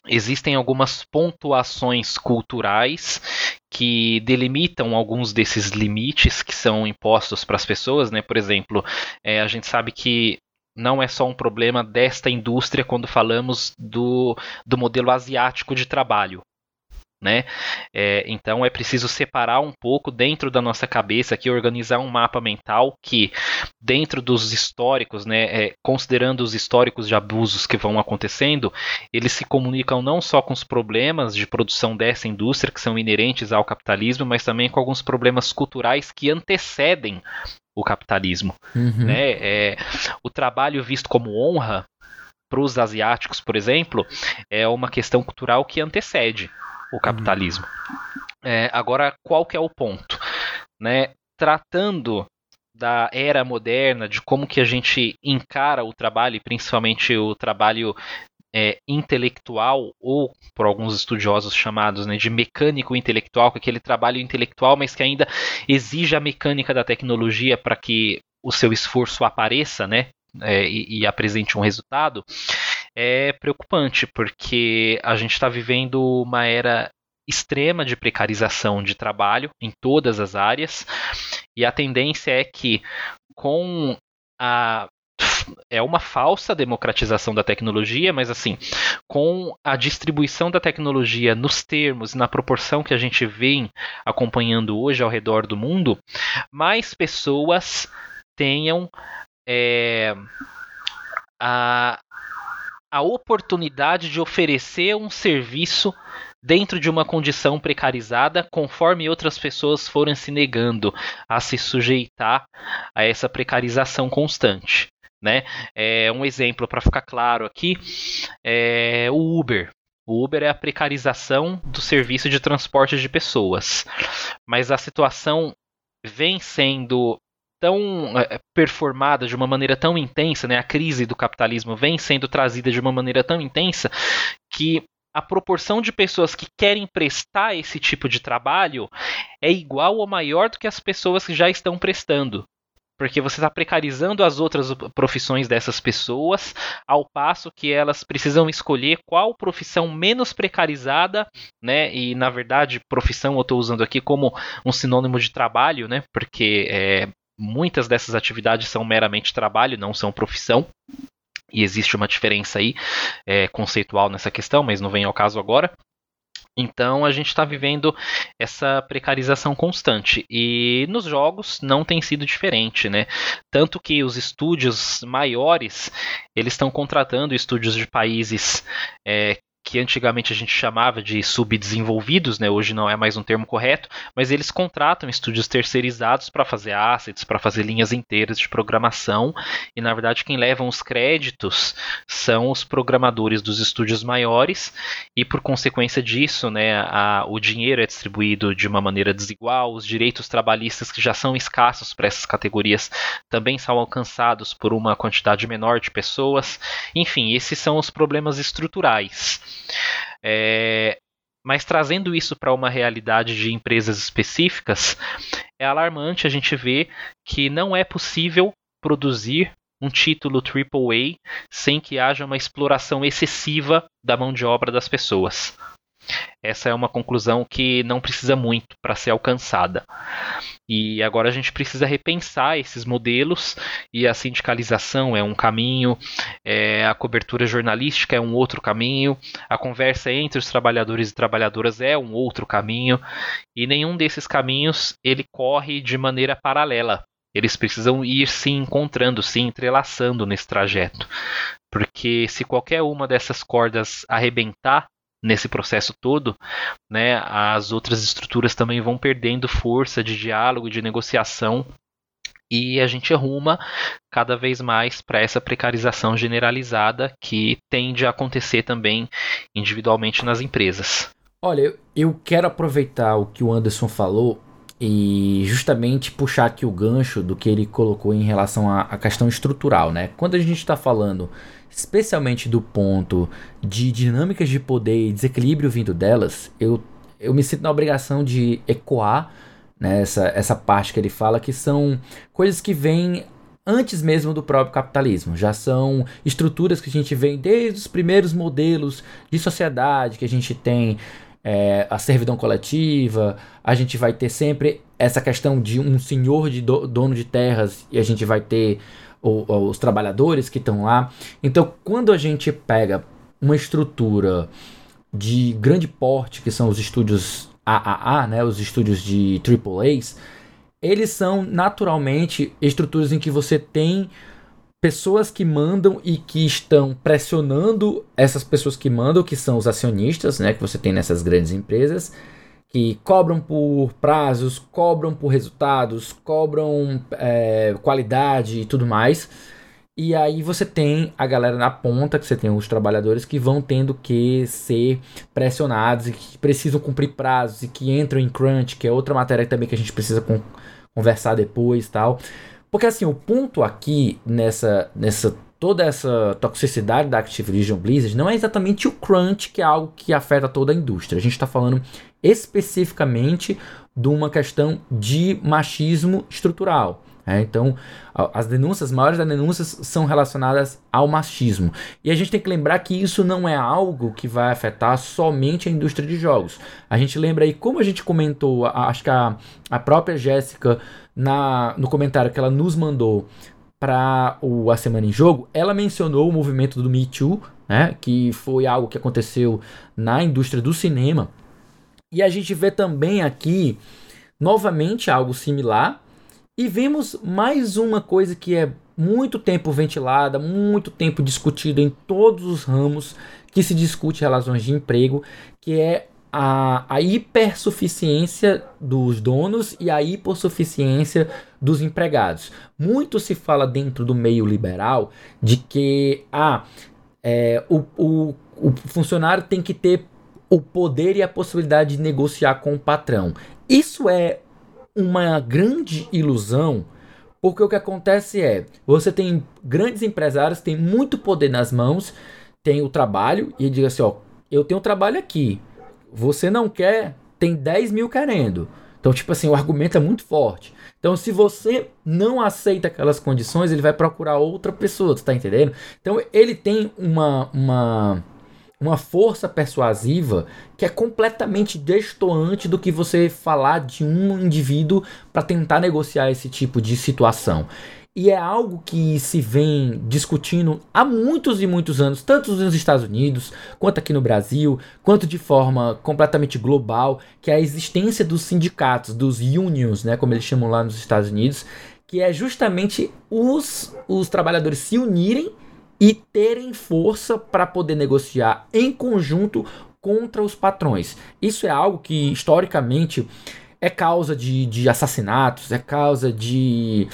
existem algumas pontuações culturais que delimitam alguns desses limites que são impostos para as pessoas, né? Por exemplo, é, a gente sabe que não é só um problema desta indústria quando falamos do, do modelo asiático de trabalho. Né? É, então é preciso separar um pouco dentro da nossa cabeça aqui, organizar um mapa mental que, dentro dos históricos, né, é, considerando os históricos de abusos que vão acontecendo, eles se comunicam não só com os problemas de produção dessa indústria que são inerentes ao capitalismo, mas também com alguns problemas culturais que antecedem o capitalismo. Uhum. Né? É, o trabalho visto como honra para os asiáticos, por exemplo, é uma questão cultural que antecede o capitalismo. É, agora, qual que é o ponto? Né? Tratando da era moderna, de como que a gente encara o trabalho, principalmente o trabalho é, intelectual, ou por alguns estudiosos chamados né, de mecânico intelectual, que é aquele trabalho intelectual, mas que ainda exige a mecânica da tecnologia para que o seu esforço apareça, né? É, e, e, apresente um resultado, é preocupante, porque a gente está vivendo uma era extrema de precarização de trabalho em todas as áreas, e a tendência é que com a é uma falsa democratização da tecnologia, mas assim, com a distribuição da tecnologia nos termos e na proporção que a gente vem acompanhando hoje ao redor do mundo, mais pessoas tenham é, a, a oportunidade de oferecer um serviço dentro de uma condição precarizada, conforme outras pessoas forem se negando a se sujeitar a essa precarização constante. Né? É, um exemplo para ficar claro aqui é o Uber. O Uber é a precarização do serviço de transporte de pessoas. Mas a situação vem sendo tão é, performada de uma maneira tão intensa, né? A crise do capitalismo vem sendo trazida de uma maneira tão intensa que a proporção de pessoas que querem prestar esse tipo de trabalho é igual ou maior do que as pessoas que já estão prestando. Porque você está precarizando as outras profissões dessas pessoas, ao passo que elas precisam escolher qual profissão menos precarizada, né? E na verdade, profissão eu estou usando aqui como um sinônimo de trabalho, né? Porque é, muitas dessas atividades são meramente trabalho, não são profissão. E existe uma diferença aí é, conceitual nessa questão, mas não vem ao caso agora. Então a gente está vivendo essa precarização constante e nos jogos não tem sido diferente, né? Tanto que os estúdios maiores eles estão contratando estúdios de países é, que antigamente a gente chamava de subdesenvolvidos, né? hoje não é mais um termo correto, mas eles contratam estúdios terceirizados para fazer assets, para fazer linhas inteiras de programação, e na verdade quem levam os créditos são os programadores dos estúdios maiores, e por consequência disso, né, a, o dinheiro é distribuído de uma maneira desigual, os direitos trabalhistas que já são escassos para essas categorias também são alcançados por uma quantidade menor de pessoas, enfim, esses são os problemas estruturais. É, mas trazendo isso para uma realidade de empresas específicas, é alarmante a gente ver que não é possível produzir um título AAA sem que haja uma exploração excessiva da mão de obra das pessoas. Essa é uma conclusão que não precisa muito para ser alcançada. E agora a gente precisa repensar esses modelos e a sindicalização é um caminho, é, a cobertura jornalística é um outro caminho, a conversa entre os trabalhadores e trabalhadoras é um outro caminho e nenhum desses caminhos ele corre de maneira paralela. Eles precisam ir se encontrando, se entrelaçando nesse trajeto. Porque se qualquer uma dessas cordas arrebentar, nesse processo todo, né, as outras estruturas também vão perdendo força de diálogo, de negociação e a gente arruma cada vez mais para essa precarização generalizada que tende a acontecer também individualmente nas empresas. Olha, eu quero aproveitar o que o Anderson falou e justamente puxar aqui o gancho do que ele colocou em relação à, questão estrutural, né? Quando a gente está falando especialmente do ponto de dinâmicas de poder e desequilíbrio vindo delas, eu, eu me sinto na obrigação de ecoar né, essa, essa parte que ele fala, que são coisas que vêm antes mesmo do próprio capitalismo. Já são estruturas que a gente vê desde os primeiros modelos de sociedade que a gente tem. É, a servidão coletiva, a gente vai ter sempre essa questão de um senhor de do, dono de terras e a gente vai ter os trabalhadores que estão lá. Então, quando a gente pega uma estrutura de grande porte, que são os estúdios AAA, né, os estúdios de AAAs, eles são naturalmente estruturas em que você tem pessoas que mandam e que estão pressionando essas pessoas que mandam, que são os acionistas, né, que você tem nessas grandes empresas, que cobram por prazos, cobram por resultados, cobram é, qualidade e tudo mais. E aí você tem a galera na ponta, que você tem os trabalhadores que vão tendo que ser pressionados e que precisam cumprir prazos e que entram em crunch, que é outra matéria também que a gente precisa con conversar depois tal. Porque assim, o ponto aqui nessa, nessa toda essa toxicidade da Activision Blizzard não é exatamente o crunch, que é algo que afeta toda a indústria. A gente está falando especificamente de uma questão de machismo estrutural. É, então, as denúncias, as maiores das denúncias são relacionadas ao machismo. E a gente tem que lembrar que isso não é algo que vai afetar somente a indústria de jogos. A gente lembra aí, como a gente comentou, acho que a, a própria Jéssica, no comentário que ela nos mandou para o A Semana em Jogo, ela mencionou o movimento do Me Too, né, que foi algo que aconteceu na indústria do cinema. E a gente vê também aqui, novamente, algo similar. E vemos mais uma coisa que é muito tempo ventilada, muito tempo discutida em todos os ramos que se discute relações de emprego, que é a, a hipersuficiência dos donos e a hipossuficiência dos empregados. Muito se fala dentro do meio liberal de que ah, é, o, o, o funcionário tem que ter o poder e a possibilidade de negociar com o patrão. Isso é uma grande ilusão, porque o que acontece é, você tem grandes empresários, tem muito poder nas mãos, tem o trabalho, e diz assim, ó, eu tenho trabalho aqui, você não quer, tem 10 mil querendo. Então, tipo assim, o argumento é muito forte. Então, se você não aceita aquelas condições, ele vai procurar outra pessoa, tu tá entendendo? Então, ele tem uma, uma, uma força persuasiva que é completamente destoante do que você falar de um indivíduo para tentar negociar esse tipo de situação. E é algo que se vem discutindo há muitos e muitos anos, tanto nos Estados Unidos, quanto aqui no Brasil, quanto de forma completamente global, que é a existência dos sindicatos, dos unions, né, como eles chamam lá nos Estados Unidos, que é justamente os, os trabalhadores se unirem e terem força para poder negociar em conjunto contra os patrões. Isso é algo que historicamente é causa de, de assassinatos, é causa de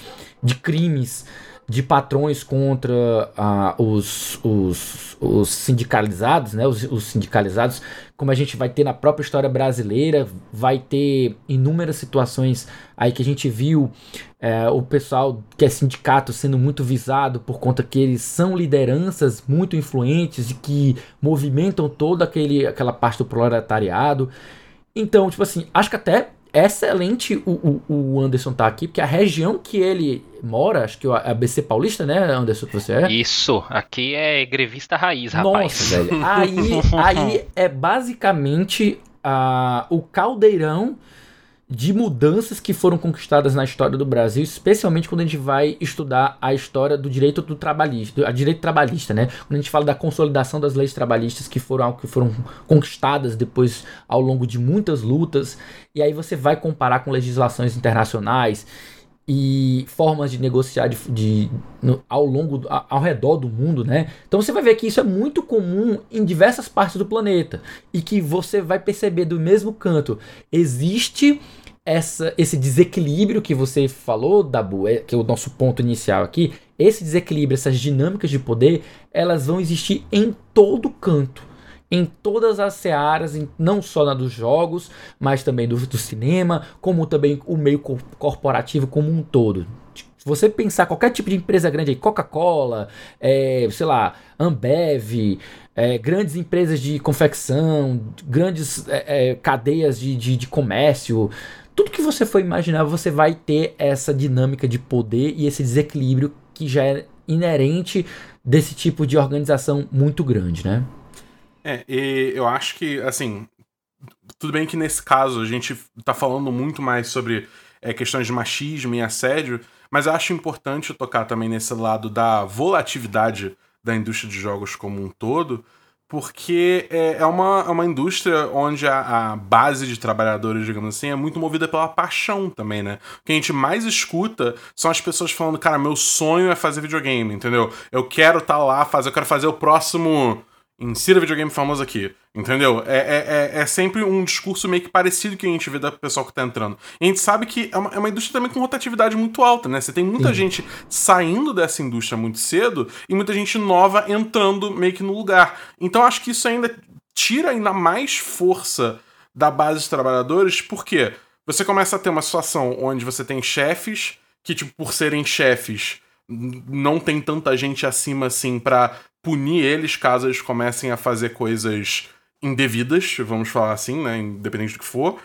de crimes de patrões contra uh, os, os, os, sindicalizados, né? Os, os, sindicalizados, como a gente vai ter na própria história brasileira, vai ter inúmeras situações aí que a gente viu é, o pessoal que é sindicato sendo muito visado por conta que eles são lideranças muito influentes e que movimentam toda aquele, aquela parte do proletariado. Então, tipo assim, acho que até excelente o, o, o, Anderson tá aqui, porque a região que ele mora, acho que é a ABC Paulista, né, Anderson, que você é? Isso, aqui é grevista raiz, rapaz. Nossa, velho. Aí, aí é basicamente uh, o caldeirão de mudanças que foram conquistadas na história do Brasil, especialmente quando a gente vai estudar a história do direito do trabalhista, a direito trabalhista, né? Quando a gente fala da consolidação das leis trabalhistas que foram algo que foram conquistadas depois ao longo de muitas lutas, e aí você vai comparar com legislações internacionais e formas de negociar de, de no, ao longo ao, ao redor do mundo, né? Então você vai ver que isso é muito comum em diversas partes do planeta e que você vai perceber do mesmo canto existe essa, esse desequilíbrio que você falou, Dabu, é, que é o nosso ponto inicial aqui, esse desequilíbrio, essas dinâmicas de poder, elas vão existir em todo canto. Em todas as searas, não só na dos jogos, mas também do, do cinema, como também o meio corporativo como um todo. Se você pensar qualquer tipo de empresa grande aí, Coca-Cola, é, sei lá, Ambev, é, grandes empresas de confecção, grandes é, é cadeias de, de, de comércio, tudo que você for imaginar, você vai ter essa dinâmica de poder e esse desequilíbrio que já é inerente desse tipo de organização muito grande, né? É, e eu acho que, assim, tudo bem que nesse caso a gente tá falando muito mais sobre é, questões de machismo e assédio, mas eu acho importante tocar também nesse lado da volatilidade da indústria de jogos como um todo, porque é, é uma, é uma indústria onde a, a, base de trabalhadores, digamos assim, é muito movida pela paixão também, né? O que a gente mais escuta são as pessoas falando, cara, meu sonho é fazer videogame, entendeu? Eu quero estar tá lá, fazer, eu quero fazer o próximo Insira videogame famoso aqui. Entendeu? É, é, é, é, sempre um discurso meio que parecido que a gente vê da pessoal que tá entrando. E a gente sabe que é uma, é uma indústria também com rotatividade muito alta, né? Você tem muita Sim. gente saindo dessa indústria muito cedo e muita gente nova entrando meio que no lugar. Então acho que isso ainda tira ainda mais força da base de trabalhadores, porque você começa a ter uma situação onde você tem chefes que, tipo, por serem chefes, não tem tanta gente acima assim para punir eles caso eles comecem a fazer coisas indevidas, vamos falar assim, né? Independente do que for.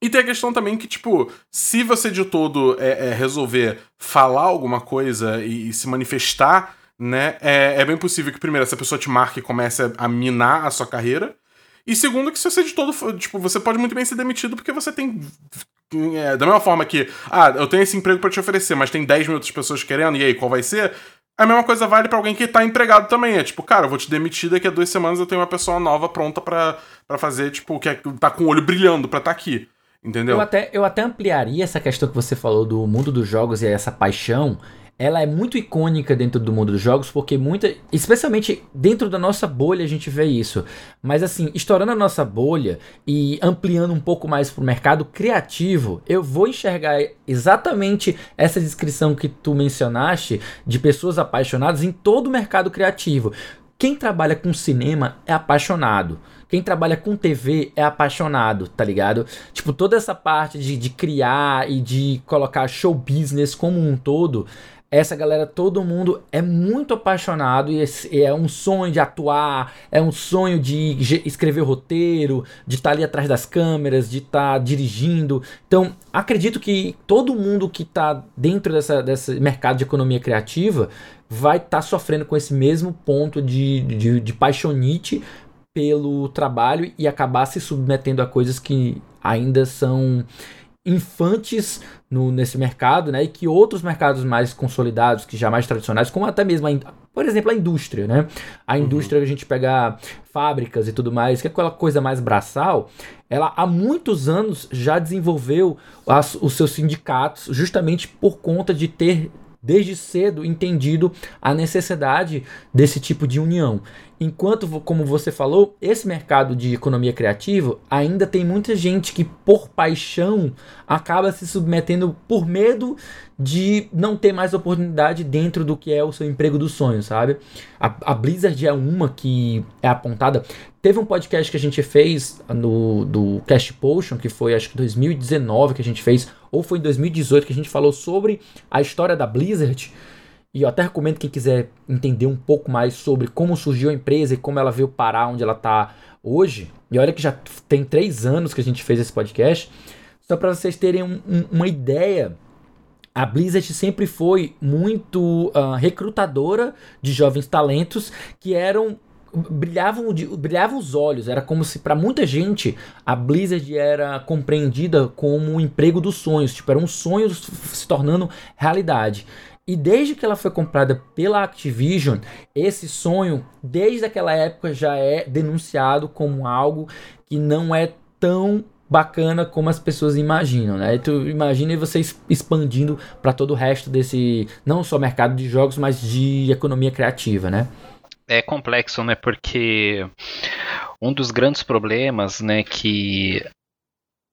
E tem a questão também que, tipo, se você de todo é, é resolver falar alguma coisa e, e se manifestar, né? É, é, bem possível que, primeiro, essa pessoa te marque e comece a, a minar a sua carreira. E segundo, que se você de todo. Tipo, você pode muito bem ser demitido porque você tem. É, da mesma forma que, ah, eu tenho esse emprego para te oferecer, mas tem 10 mil outras pessoas querendo, e aí, qual vai ser? A mesma coisa vale para alguém que tá empregado também. É tipo, cara, eu vou te demitir daqui a duas semanas eu tenho uma pessoa nova pronta para fazer, tipo, que é, tá com o olho brilhando pra tá aqui. Entendeu? Eu até, eu até ampliaria essa questão que você falou do mundo dos jogos e essa paixão ela é muito icônica dentro do mundo dos jogos, porque muita, especialmente dentro da nossa bolha a gente vê isso. Mas assim, estourando a nossa bolha e ampliando um pouco mais para o mercado criativo, eu vou enxergar exatamente essa descrição que tu mencionaste de pessoas apaixonadas em todo o mercado criativo. Quem trabalha com cinema é apaixonado. Quem trabalha com TV é apaixonado, tá ligado? Tipo, toda essa parte de, de criar e de colocar show business como um todo essa galera, todo mundo é muito apaixonado e é um sonho de atuar, é um sonho de escrever roteiro, de estar tá ali atrás das câmeras, de estar tá dirigindo. Então, acredito que todo mundo que está dentro dessa, desse mercado de economia criativa vai estar tá sofrendo com esse mesmo ponto de, de, de paixonite pelo trabalho e acabar se submetendo a coisas que ainda são infantes no, nesse mercado, né? E que outros mercados mais consolidados, que já mais tradicionais, como até mesmo, a, por exemplo, a indústria, né? A uhum. indústria, uhum. a gente pegar fábricas e tudo mais, que é aquela coisa mais braçal, ela há muitos anos já desenvolveu as, os seus sindicatos justamente por conta de ter desde cedo entendido a necessidade desse tipo de união. Enquanto, como você falou, esse mercado de economia criativa ainda tem muita gente que, por paixão, acaba se submetendo por medo de não ter mais oportunidade dentro do que é o seu emprego dos sonhos, sabe? A, a Blizzard é uma que é apontada. Teve um podcast que a gente fez no do Cast Potion, que foi acho que 2019 que a gente fez, ou foi em 2018 que a gente falou sobre a história da Blizzard. E eu até recomendo quem quiser entender um pouco mais sobre como surgiu a empresa e como ela veio parar onde ela está hoje. E olha que já tem três anos que a gente fez esse podcast. Só para vocês terem um, um, uma ideia, a Blizzard sempre foi muito uh, recrutadora de jovens talentos que eram brilhavam, brilhavam os olhos. Era como se para muita gente a Blizzard era compreendida como o emprego dos sonhos, tipo era um sonho se tornando realidade. E desde que ela foi comprada pela Activision, esse sonho, desde aquela época, já é denunciado como algo que não é tão bacana como as pessoas imaginam, né? Tu imagina você expandindo para todo o resto desse, não só mercado de jogos, mas de economia criativa, né? É complexo, né? Porque um dos grandes problemas, né, que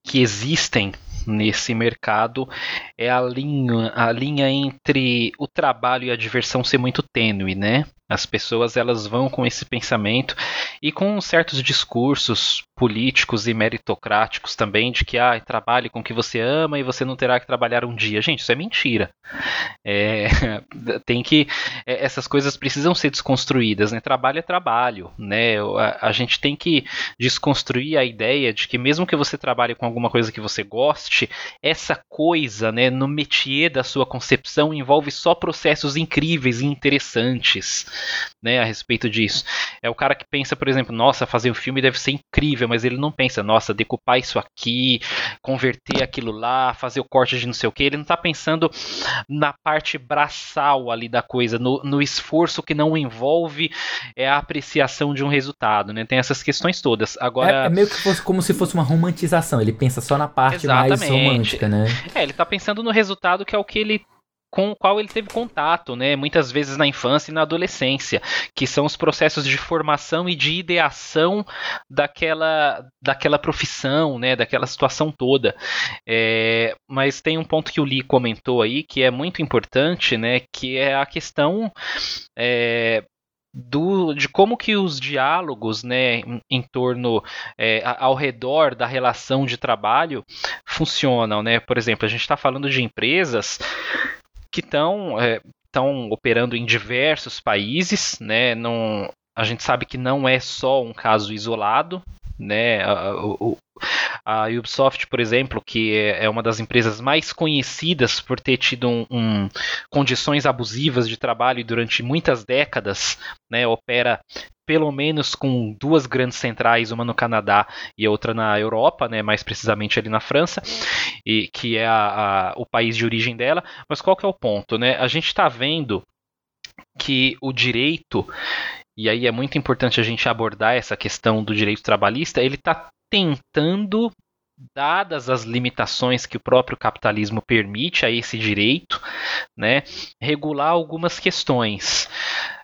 que existem nesse mercado é a linha, a linha entre o trabalho e a diversão ser muito tênue, né? As pessoas elas vão com esse pensamento e com certos discursos políticos e meritocráticos também de que ah, trabalhe com o que você ama e você não terá que trabalhar um dia. Gente, isso é mentira. É, tem que é, essas coisas precisam ser desconstruídas, né? Trabalho é trabalho, né? A, a gente tem que desconstruir a ideia de que mesmo que você trabalhe com alguma coisa que você goste, essa coisa, né, no métier da sua concepção envolve só processos incríveis e interessantes né, a respeito disso. É o cara que pensa, por exemplo, nossa, fazer um filme deve ser incrível, mas ele não pensa, nossa, decupar isso aqui, converter aquilo lá, fazer o corte de não sei o que. Ele não está pensando na parte braçal ali da coisa, no, no esforço que não envolve é, a apreciação de um resultado, né? Tem essas questões todas. Agora é, é meio que fosse como se fosse uma romantização. Ele pensa só na parte Exatamente. mais romântica, né? É, ele está pensando no resultado que é o que ele com o qual ele teve contato, né, muitas vezes na infância e na adolescência, que são os processos de formação e de ideação daquela, daquela profissão, né, daquela situação toda. É, mas tem um ponto que o Lee comentou aí que é muito importante, né, que é a questão é, do, de como que os diálogos né, em, em torno é, ao redor da relação de trabalho funcionam, né? Por exemplo, a gente está falando de empresas que estão é, estão operando em diversos países, né? Não, a gente sabe que não é só um caso isolado, né? A, a, a Ubisoft, por exemplo, que é, é uma das empresas mais conhecidas por ter tido um, um, condições abusivas de trabalho durante muitas décadas, né? Opera pelo menos com duas grandes centrais, uma no Canadá e outra na Europa, né, mais precisamente ali na França, e que é a, a, o país de origem dela. Mas qual que é o ponto? Né? A gente está vendo que o direito, e aí é muito importante a gente abordar essa questão do direito trabalhista, ele está tentando dadas as limitações que o próprio capitalismo permite a esse direito, né, regular algumas questões.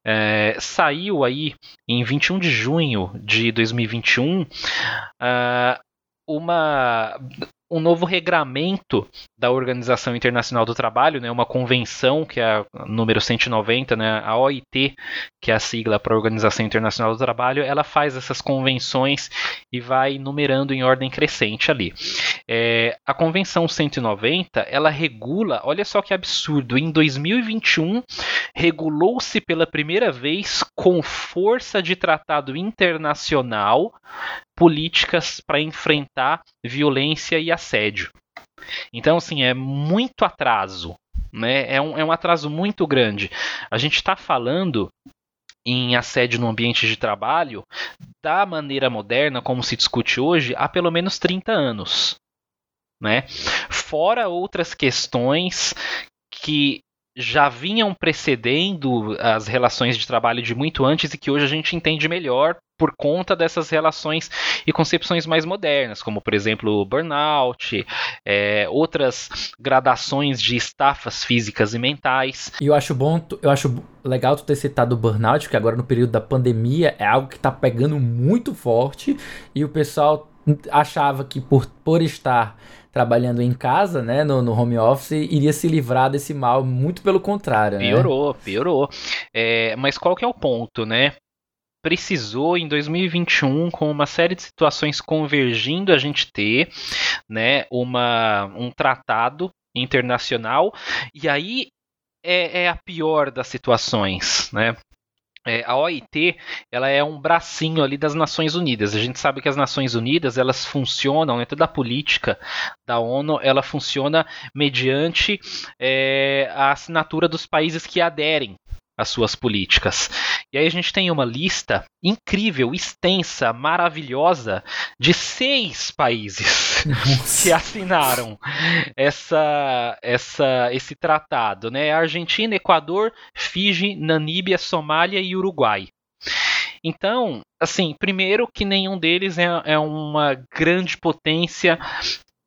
É, saiu aí em 21 de junho de 2021 uh, ah, uma um novo regramento da Organização Internacional do Trabalho, né, uma convenção que é a número 190, né, a OIT, que é a sigla para a Organização Internacional do Trabalho, ela faz essas convenções e vai numerando em ordem crescente ali. É, a Convenção 190, ela regula, olha só que absurdo, em 2021 regulou-se pela primeira vez com força de tratado internacional políticas para enfrentar violência e assédio. Então, assim, é muito atraso. Né? É, um, é um atraso muito grande. A gente está falando em assédio no ambiente de trabalho da maneira moderna, como se discute hoje, há pelo menos 30 anos. Né? Fora outras questões que já vinham precedendo as relações de trabalho de muito antes e que hoje a gente entende melhor por conta dessas relações e concepções mais modernas, como por exemplo o burnout, é, outras gradações de estafas físicas e mentais. E eu acho bom, eu acho legal tu ter citado o burnout, que agora no período da pandemia é algo que está pegando muito forte e o pessoal achava que por, por estar trabalhando em casa, né, no, no, home office, iria se livrar desse mal, muito pelo contrário, né? Piorou, piorou. É, mas qual que é o ponto, né? Precisou em 2021, com uma série de situações convergindo, a gente ter, né, uma, um tratado internacional, e aí é, é a pior das situações, né? É, a OIT ela é um bracinho ali das Nações Unidas. A gente sabe que as Nações Unidas elas funcionam, né, toda a política da ONU ela funciona mediante é, a assinatura dos países que aderem as suas políticas. E aí a gente tem uma lista incrível, extensa, maravilhosa de seis países Nossa. que assinaram essa, essa, esse tratado, né? Argentina, Equador, Fiji, Namíbia, Somália e Uruguai. Então, assim, primeiro que nenhum deles é, é uma grande potência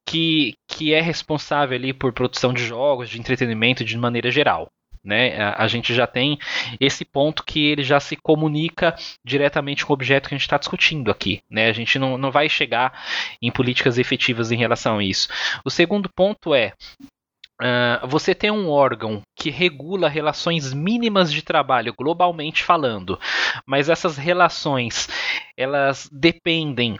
que, que é responsável ali por produção de jogos, de entretenimento de maneira geral. Né? A, a, gente já tem esse ponto que ele já se comunica diretamente com o objeto que a gente está discutindo aqui. Né? A gente não, não vai chegar em políticas efetivas em relação a isso. O segundo ponto é Uh, você tem um órgão que regula relações mínimas de trabalho, globalmente falando, mas essas relações elas dependem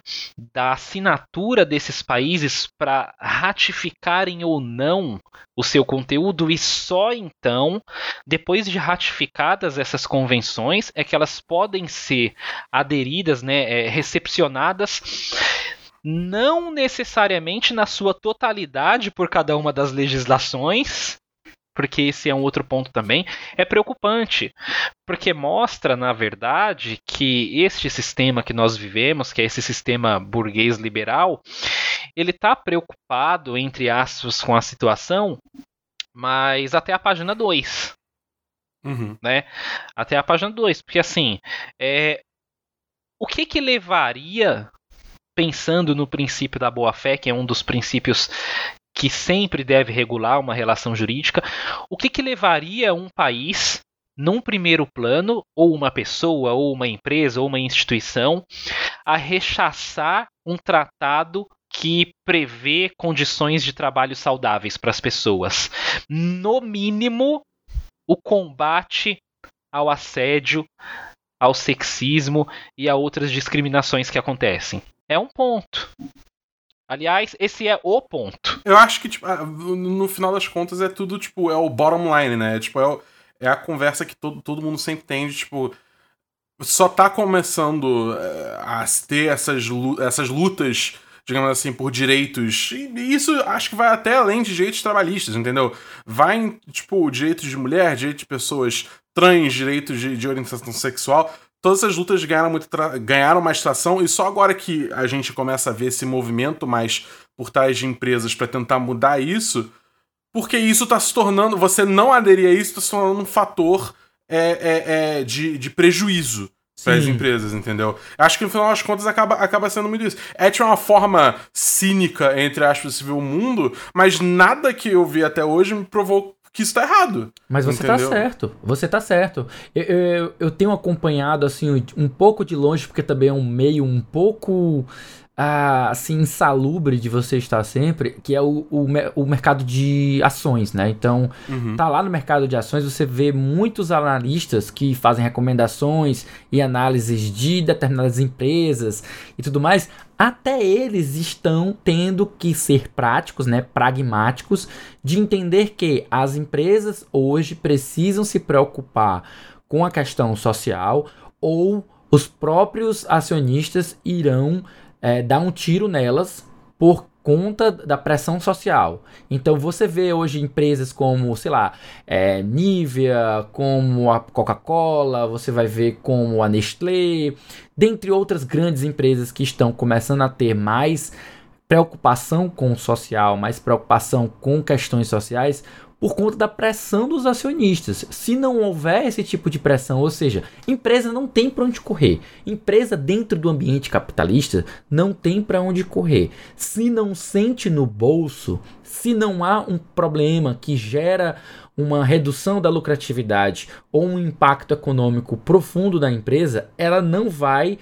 da assinatura desses países para ratificarem ou não o seu conteúdo e só então, depois de ratificadas essas convenções, é que elas podem ser aderidas, né, é, recepcionadas não necessariamente na sua totalidade por cada uma das legislações, porque esse é um outro ponto também, é preocupante, porque mostra, na verdade, que este sistema que nós vivemos, que é esse sistema burguês liberal, ele está preocupado, entre aspas, com a situação, mas até a página 2. Uhum. Né? Até a página 2. Porque assim, é, o que que levaria, pensando no princípio da boa-fé, que é um dos princípios que sempre deve regular uma relação jurídica, o que que levaria um país num primeiro plano, ou uma pessoa, ou uma empresa, ou uma instituição, a rechaçar um tratado que prevê condições de trabalho saudáveis para as pessoas. No mínimo, o combate ao assédio, ao sexismo e a outras discriminações que acontecem. É um ponto. Aliás, esse é o ponto. Eu acho que, tipo, ah, no final das contas é tudo, tipo, é o bottom line, né? Tipo, é, o, é a conversa que todo, todo mundo sempre tem de, tipo, só tá começando eh, a ter essas, essas lutas digamos assim, por direitos. E isso acho que vai até além de direitos trabalhistas, entendeu? Vai em, tipo, direitos de mulher, direitos de pessoas trans, direitos de, de orientação sexual. Todas essas lutas ganharam, muito ganharam mais tração e só agora que a gente começa a ver esse movimento mais por trás de empresas para tentar mudar isso, porque isso está se tornando. Você não aderir a isso está se tornando um fator é, é, é, de, de prejuízo para as empresas, entendeu? Acho que no final das contas acaba, acaba sendo muito isso. É de uma forma cínica, entre aspas, ver o mundo, mas nada que eu vi até hoje me provou que isso tá errado. Mas você tá entendeu? tá certo, você tá certo. Eu, eu, eu, tenho acompanhado, assim, um pouco de longe, porque também é um meio um pouco assim, insalubre de você estar sempre, que é o, o, o mercado de ações, né? Então, uhum. tá lá no mercado de ações, você vê muitos analistas que fazem recomendações e análises de determinadas empresas e tudo mais. Até eles estão tendo que ser práticos, né, pragmáticos, de entender que as empresas hoje precisam se preocupar com a questão social ou os próprios acionistas irão é, dar um tiro nelas por conta da pressão social. Então você vê hoje empresas como, sei lá, é, Nivea, como a Coca-Cola, você vai ver como a Nestlé, dentre outras grandes empresas que estão começando a ter mais preocupação com o social, mais preocupação com questões sociais, por conta da pressão dos acionistas. Se não houver esse tipo de pressão, ou seja, empresa não tem para onde correr. Empresa dentro do ambiente capitalista não tem para onde correr. Se não sente no bolso, se não há um problema que gera uma redução da lucratividade ou um impacto econômico profundo da empresa, ela não vai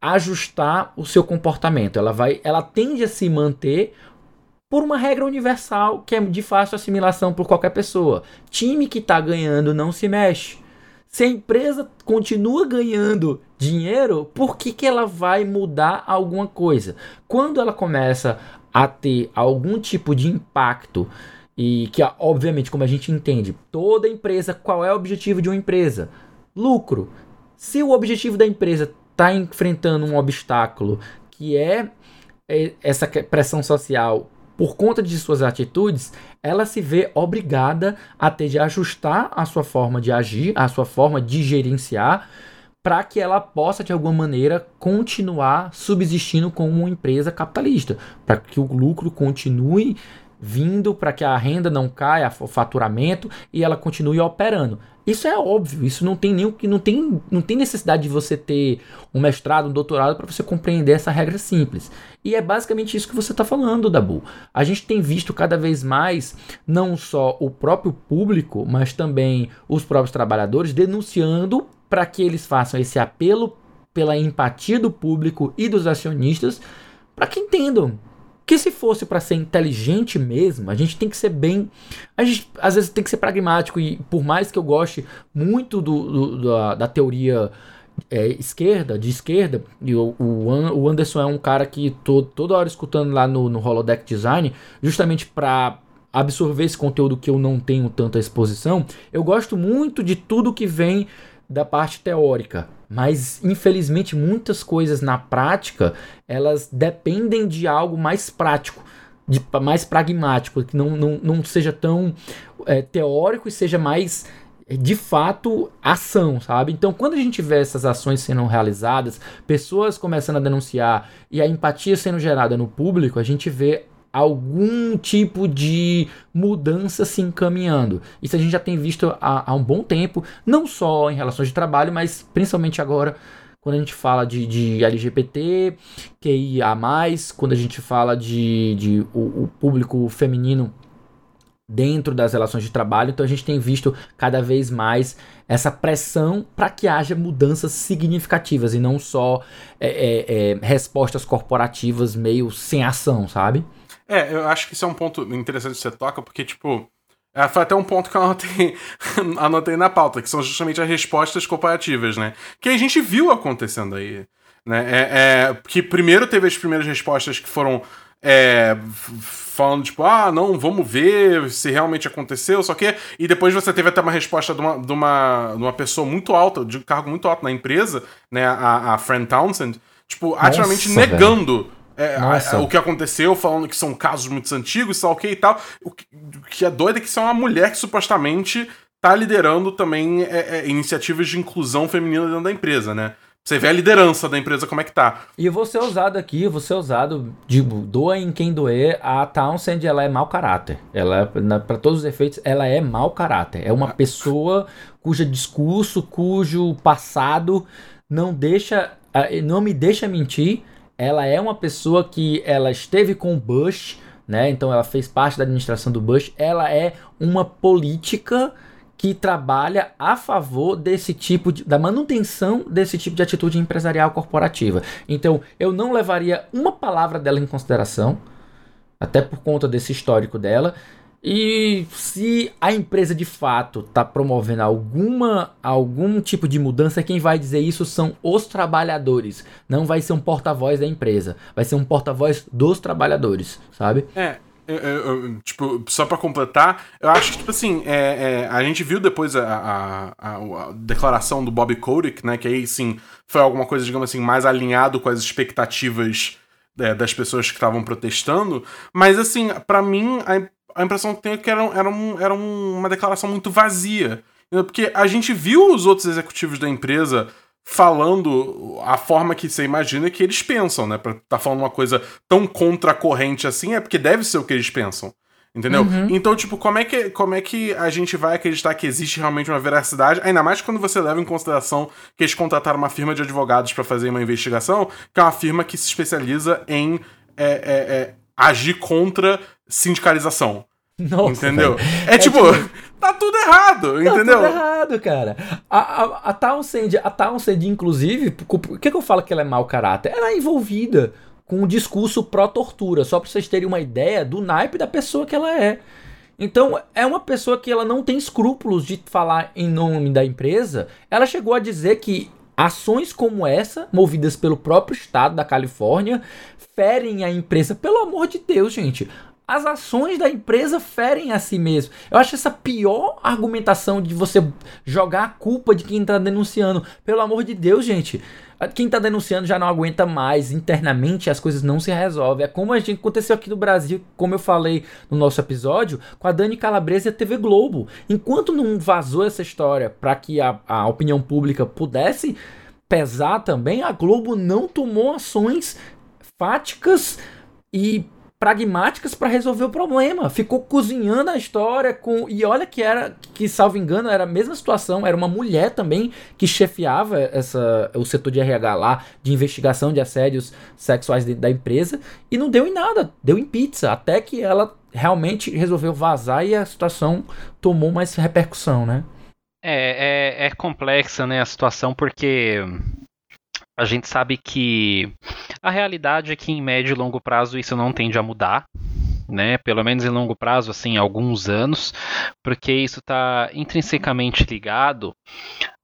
ajustar o seu comportamento. Ela vai, ela tende a se manter por uma regra universal que é de fácil assimilação por qualquer pessoa. Time que está ganhando não se mexe. Se a empresa continua ganhando dinheiro, por que, que ela vai mudar alguma coisa? Quando ela começa a ter algum tipo de impacto, e que obviamente, como a gente entende, toda empresa, qual é o objetivo de uma empresa? Lucro. Se o objetivo da empresa está enfrentando um obstáculo que é, é essa pressão social por conta de suas atitudes, ela se vê obrigada a ter de ajustar a sua forma de agir, a sua forma de gerenciar, para que ela possa, de alguma maneira, continuar subsistindo como uma empresa capitalista, para que o lucro continue vindo para que a renda não caia, o faturamento e ela continue operando. Isso é óbvio, isso não tem nenhum não tem, não tem necessidade de você ter um mestrado, um doutorado para você compreender essa regra simples. E é basicamente isso que você está falando, Dabu. A gente tem visto cada vez mais não só o próprio público, mas também os próprios trabalhadores denunciando para que eles façam esse apelo pela empatia do público e dos acionistas para que entendam que se fosse para ser inteligente mesmo, a gente tem que ser bem. A gente às vezes tem que ser pragmático. E por mais que eu goste muito do, do da, da, teoria é, esquerda, de esquerda, e o, o, Anderson é um cara que tô toda hora escutando lá no, no Holodeck Design, justamente para absorver esse conteúdo que eu não tenho tanta exposição. Eu gosto muito de tudo que vem da parte teórica, mas infelizmente muitas coisas na prática elas dependem de algo mais prático. de, mais pragmático, que não, não, não seja tão é, teórico e seja mais de fato ação, sabe? Então, quando a gente vê essas ações sendo realizadas, pessoas começando a denunciar e a empatia sendo gerada no público, a gente vê algum tipo de mudança se encaminhando. Isso a gente já tem visto há, há um bom tempo, não só em relações de trabalho, mas principalmente agora quando a gente fala de, de LGBT, QIA, quando a gente fala de, de o, o público feminino dentro das relações de trabalho. Então a gente tem visto cada vez mais essa pressão para que haja mudanças significativas e não só é, é, é, respostas corporativas meio sem ação, sabe? É, eu acho que isso é um ponto interessante que você toca, porque, tipo, é, foi até um ponto que eu anotei, anotei na pauta, que são justamente as respostas corporativas, né? Que a gente viu acontecendo aí. Né? É, é, que primeiro teve as primeiras respostas que foram é, falando, tipo, ah, não, vamos ver se realmente aconteceu, só que. E depois você teve até uma resposta de uma, de uma, de uma pessoa muito alta, de um cargo muito alto na empresa, né? A, a Fran Townsend, tipo, ativamente negando. Velho é, a, o que aconteceu, falando que são casos muito antigos, tal, ok e tal. O que, o que é doido é que isso é uma mulher que supostamente tá liderando também é, é, iniciativas de inclusão feminina dentro da empresa, né? Você vê a liderança da empresa como é que tá. E eu vou ser usado aqui, eu vou ser usado, digo, doa em quem doer, a Townsend, ela é mau caráter. Ela, para todos os efeitos, ela é mau caráter. É uma pessoa cujo discurso, cujo passado não deixa, não me deixa mentir, ela é uma pessoa que ela esteve com o Bush, né? Então ela fez parte da administração do Bush. Ela é uma política que trabalha a favor desse tipo de, da manutenção desse tipo de atitude empresarial corporativa. Então, eu não levaria uma palavra dela em consideração, até por conta desse histórico dela. E se a empresa de fato está promovendo alguma, algum tipo de mudança, quem vai dizer isso são os trabalhadores. Não vai ser um porta-voz da empresa, vai ser um porta-voz dos trabalhadores, sabe? É, eu, eu, tipo, só para completar, eu acho que, tipo assim, é, é, a gente viu depois a, a, a, declaração do Bob Kotick, né, que aí, sim, foi alguma coisa, digamos assim, mais alinhado com as expectativas é, das pessoas que estavam protestando, mas, assim, para mim, a impressão que tenho é que era, era, um, era uma declaração muito vazia. Porque a gente viu os outros executivos da empresa falando a forma que você imagina que eles pensam, né? Pra tá falando uma coisa tão contra a corrente assim, é porque deve ser o que eles pensam. Entendeu? Uhum. Então, tipo, como é, que, como é que a gente vai acreditar que existe realmente uma veracidade? Ainda mais quando você leva em consideração que eles contrataram uma firma de advogados para fazer uma investigação, que é uma firma que se especializa em é, é, é, agir contra sindicalização. Nossa, entendeu? É, é, tipo, tipo, tá tudo errado, tá entendeu? Tá tudo errado, cara. A, a, a Townsend, a Townsend, inclusive, por que, que eu falo que ela é mau caráter? Ela é envolvida com um discurso pró-tortura, só pra vocês terem uma ideia do naipe da pessoa que ela é. Então, é uma pessoa que ela não tem escrúpulos de falar em nome da empresa. Ela chegou a dizer que ações como essa, movidas pelo próprio estado da Califórnia, ferem a empresa. Pelo amor de Deus, gente as ações da empresa ferem a si mesmo. Eu acho essa pior argumentação de você jogar a culpa de quem está denunciando. Pelo amor de Deus, gente. Quem está denunciando já não aguenta mais. Internamente as coisas não se resolvem. É como a gente aconteceu aqui no Brasil, como eu falei no nosso episódio, com a Dani Calabresa e a TV Globo. Enquanto não vazou essa história para que a, a opinião pública pudesse pesar também, a Globo não tomou ações fáticas e pragmáticas para resolver o problema. Ficou cozinhando a história com e olha que era que salvo engano era a mesma situação, era uma mulher também que chefiava essa o setor de RH lá de investigação de assédios sexuais dentro da empresa e não deu em nada, deu em pizza, até que ela realmente resolveu vazar e a situação tomou mais repercussão, né? É, é, é complexa, né, a situação porque a gente sabe que a realidade é que em médio e longo prazo isso não tende a mudar, né? Pelo menos em longo prazo, assim, alguns anos, porque isso está intrinsecamente ligado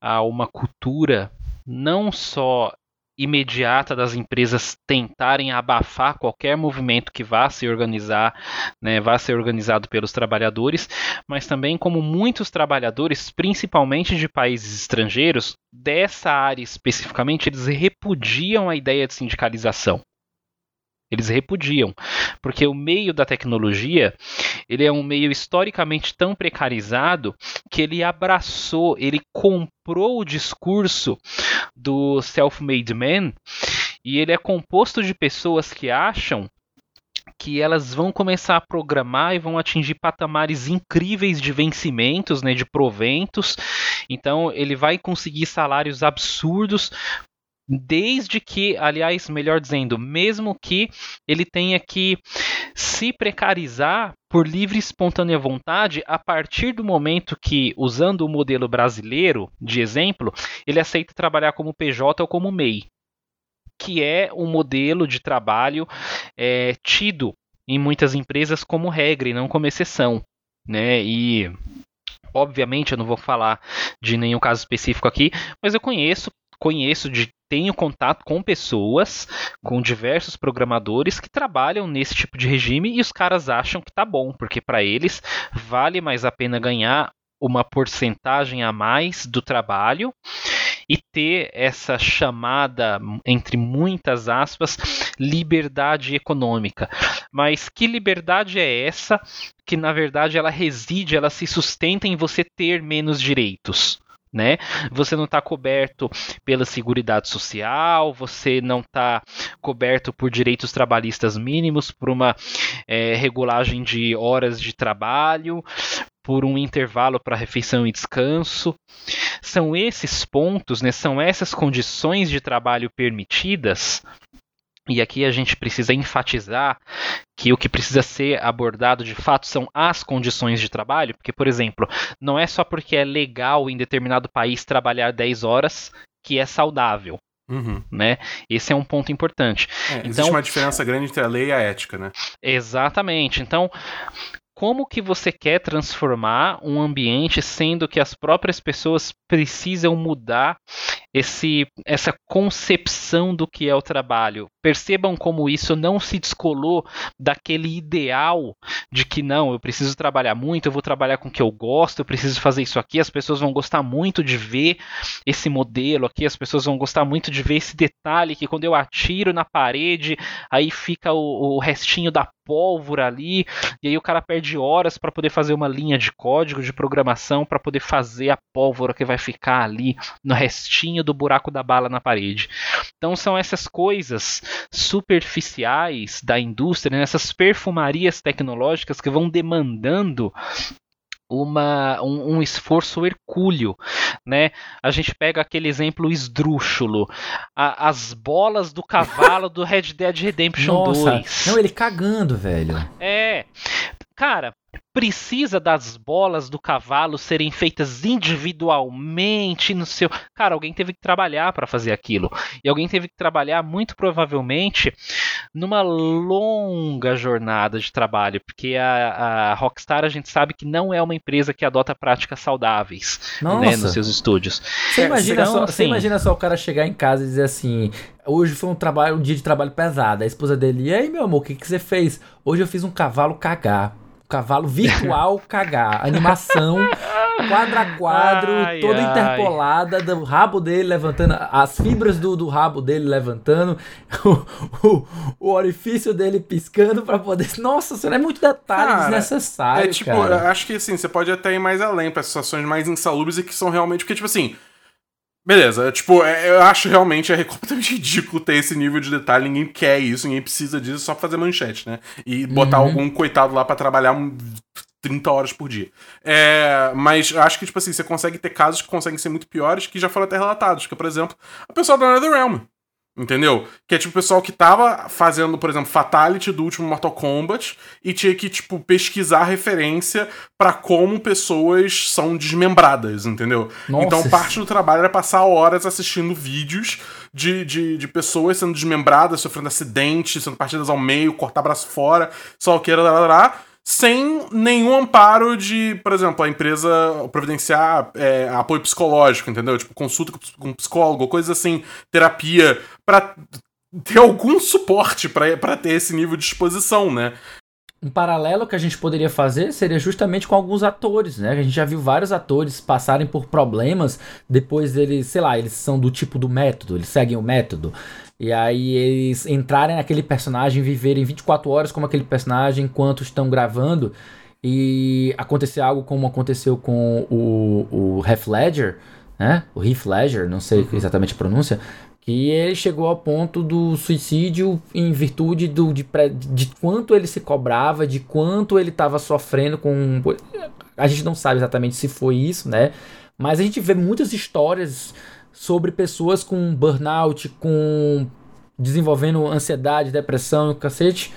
a uma cultura não só imediata das empresas tentarem abafar qualquer movimento que vá se organizar, né, vá ser organizado pelos trabalhadores, mas também como muitos trabalhadores, principalmente de países estrangeiros, dessa área especificamente, eles repudiam a ideia de sindicalização. Eles repudiam, porque o meio da tecnologia ele é um meio historicamente tão precarizado que ele abraçou, ele comprou o discurso do self-made man e ele é composto de pessoas que acham que elas vão começar a programar e vão atingir patamares incríveis de vencimentos, né, de proventos. Então ele vai conseguir salários absurdos desde que, aliás, melhor dizendo, mesmo que ele tenha que se precarizar por livre e espontânea vontade a partir do momento que, usando o modelo brasileiro de exemplo, ele aceita trabalhar como PJ ou como MEI, que é um modelo de trabalho é, tido em muitas empresas como regra e não como exceção, né? E obviamente eu não vou falar de nenhum caso específico aqui, mas eu conheço conheço de tenho contato com pessoas, com diversos programadores que trabalham nesse tipo de regime e os caras acham que tá bom, porque para eles vale mais a pena ganhar uma porcentagem a mais do trabalho e ter essa chamada, entre muitas aspas, liberdade econômica. Mas que liberdade é essa que, na verdade, ela reside, ela se sustenta em você ter menos direitos? Né? Você não está coberto pela Seguridade Social, você não está coberto por direitos trabalhistas mínimos, por uma é, regulagem de horas de trabalho, por um intervalo para refeição e descanso. São esses pontos, né, são essas condições de trabalho permitidas e aqui a gente precisa enfatizar que o que precisa ser abordado de fato são as condições de trabalho, porque, por exemplo, não é só porque é legal em determinado país trabalhar 10 horas que é saudável. Uhum. Né? Esse é um ponto importante. É, então, existe uma diferença grande entre a lei e a ética, né? Exatamente. Então, como que você quer transformar um ambiente sendo que as próprias pessoas precisam mudar esse, essa concepção do que é o trabalho. Percebam como isso não se descolou daquele ideal de que não, eu preciso trabalhar muito, eu vou trabalhar com o que eu gosto, eu preciso fazer isso aqui, as pessoas vão gostar muito de ver esse modelo aqui, as pessoas vão gostar muito de ver esse detalhe que quando eu atiro na parede, aí fica o, o restinho da pólvora ali, e aí o cara perde horas para poder fazer uma linha de código de programação para poder fazer a pólvora que vai ficar ali no restinho do buraco da bala na parede. Então são essas coisas superficiais da indústria, né? essas perfumarias tecnológicas que vão demandando uma, um, um, esforço hercúleo, né? A gente pega aquele exemplo esdrúxulo, a, as bolas do cavalo do Red Dead Redemption Nossa, 2. Não, ele cagando, velho. É. Cara, precisa das bolas do cavalo serem feitas individualmente no seu. Cara, alguém teve que trabalhar para fazer aquilo. E alguém teve que trabalhar, muito provavelmente, numa longa jornada de trabalho. Porque a, a Rockstar a gente sabe que não é uma empresa que adota práticas saudáveis né, nos seus estúdios. Você imagina, então, só, assim, você imagina só o cara chegar em casa e dizer assim: Hoje foi um trabalho, um dia de trabalho pesado. A esposa dele, e aí, meu amor, o que, que você fez? Hoje eu fiz um cavalo cagar cavalo virtual cagar. Animação, quadro a quadro, ai, toda ai. interpolada, do rabo dele levantando, as fibras do, do rabo dele levantando, o, o, o orifício dele piscando para poder. Nossa, isso é muito detalhe cara, desnecessário. É tipo, cara. acho que assim, você pode até ir mais além para situações mais insalubres e que são realmente. Porque, tipo assim Beleza, tipo, é, eu acho realmente é completamente ridículo ter esse nível de detalhe. Ninguém quer isso, ninguém precisa disso só pra fazer manchete, né? E botar uhum. algum coitado lá para trabalhar 30 horas por dia. É, mas acho que, tipo assim, você consegue ter casos que conseguem ser muito piores que já foram até relatados. Que, por exemplo, a pessoa da Netherrealm. Entendeu? Que é tipo o pessoal que tava fazendo, por exemplo, Fatality do último Mortal Kombat e tinha que, tipo, pesquisar referência para como pessoas são desmembradas, entendeu? Nossa. Então parte do trabalho era passar horas assistindo vídeos de, de, de pessoas sendo desmembradas, sofrendo acidentes, sendo partidas ao meio, cortar braço fora, só o que era, lá, lá, lá sem nenhum amparo de, por exemplo, a empresa providenciar é, apoio psicológico, entendeu? Tipo, consulta com psicólogo, coisa assim, terapia, para ter algum suporte para ter esse nível de exposição, né? um paralelo que a gente poderia fazer seria justamente com alguns atores, né? A gente já viu vários atores passarem por problemas, depois eles, sei lá, eles são do tipo do método, eles seguem o método. E aí eles entrarem naquele personagem, viverem 24 horas como aquele personagem enquanto estão gravando e acontecer algo como aconteceu com o, o Heath Ledger, né? O Heath Ledger, não sei uhum. exatamente a pronúncia, que ele chegou ao ponto do suicídio em virtude do, de, de quanto ele se cobrava, de quanto ele estava sofrendo com. A gente não sabe exatamente se foi isso, né? Mas a gente vê muitas histórias sobre pessoas com burnout, com desenvolvendo ansiedade, depressão, cacete,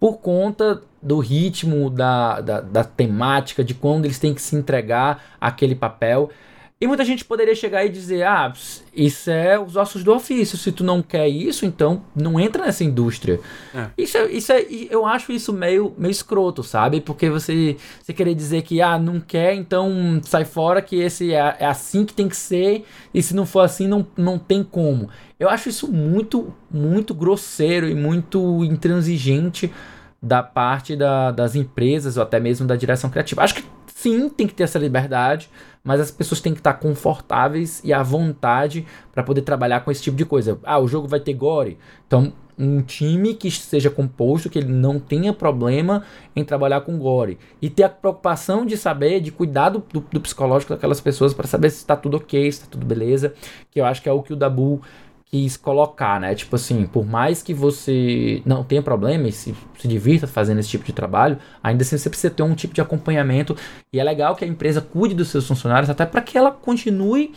por conta do ritmo, da, da, da temática, de quando eles têm que se entregar aquele papel. E muita gente poderia chegar e dizer: ah, isso é os ossos do ofício. Se tu não quer isso, então não entra nessa indústria. É. Isso, é, isso é, eu acho isso meio, meio escroto, sabe? Porque você, você querer dizer que, ah, não quer, então sai fora que esse é, é assim que tem que ser. E se não for assim, não, não tem como. Eu acho isso muito, muito grosseiro e muito intransigente da parte da, das empresas ou até mesmo da direção criativa. Acho que sim, tem que ter essa liberdade mas as pessoas têm que estar confortáveis e à vontade para poder trabalhar com esse tipo de coisa. Ah, o jogo vai ter gore, então um time que seja composto, que ele não tenha problema em trabalhar com gore. E ter a preocupação de saber, de cuidar do, do, do psicológico daquelas pessoas para saber se está tudo ok, se está tudo beleza. Que eu acho que é o que o Dabu quis colocar, né? Tipo assim, por mais que você não tenha problema e se, se divirta fazendo esse tipo de trabalho, ainda assim você precisa ter um tipo de acompanhamento. E é legal que a empresa cuide dos seus funcionários até para que ela continue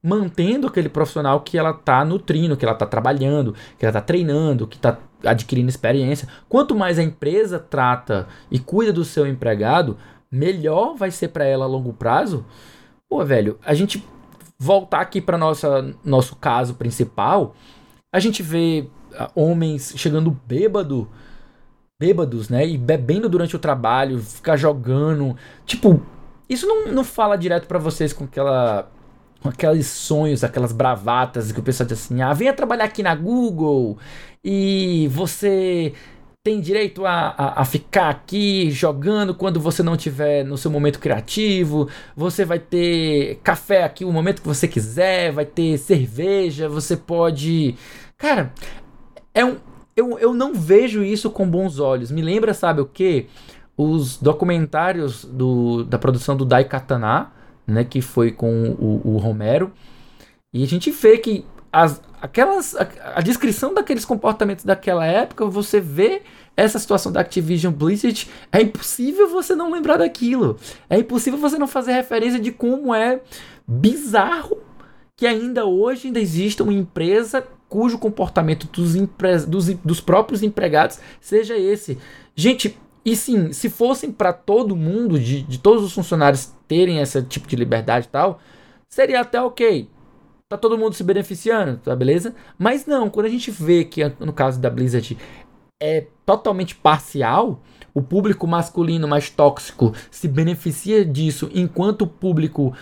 mantendo aquele profissional que ela está nutrindo, que ela está trabalhando, que ela está treinando, que está adquirindo experiência. Quanto mais a empresa trata e cuida do seu empregado, melhor vai ser para ela a longo prazo. Pô, velho, a gente voltar aqui para nossa nosso caso principal, a gente vê uh, homens chegando bêbado, bêbados, né, e bebendo durante o trabalho, ficar jogando, tipo, isso não, não fala direto para vocês com aquela com aqueles sonhos, aquelas bravatas que o pessoal diz assim: "Ah, venha trabalhar aqui na Google e você tem direito a, a, a, ficar aqui jogando quando você não tiver no seu momento criativo. Você vai ter café aqui o momento que você quiser, vai ter cerveja, você pode. Cara, é um. Eu, eu não vejo isso com bons olhos. Me lembra, sabe o que? Os documentários do, da produção do Daikatana, né? Que foi com o, o Romero. E a gente vê que as, aquelas, a, a, descrição daqueles comportamentos daquela época, você vê essa situação da Activision Blizzard, é impossível você não lembrar daquilo. É impossível você não fazer referência de como é bizarro que ainda hoje ainda exista uma empresa cujo comportamento dos, dos, dos próprios empregados seja esse. Gente, e sim, se fossem para todo mundo, de, de todos os funcionários terem esse tipo de liberdade e tal, seria até ok tá todo mundo se beneficiando, tá beleza? Mas não, quando a gente vê que no caso da Blizzard é totalmente parcial, o público masculino mais tóxico se beneficia disso, enquanto o público,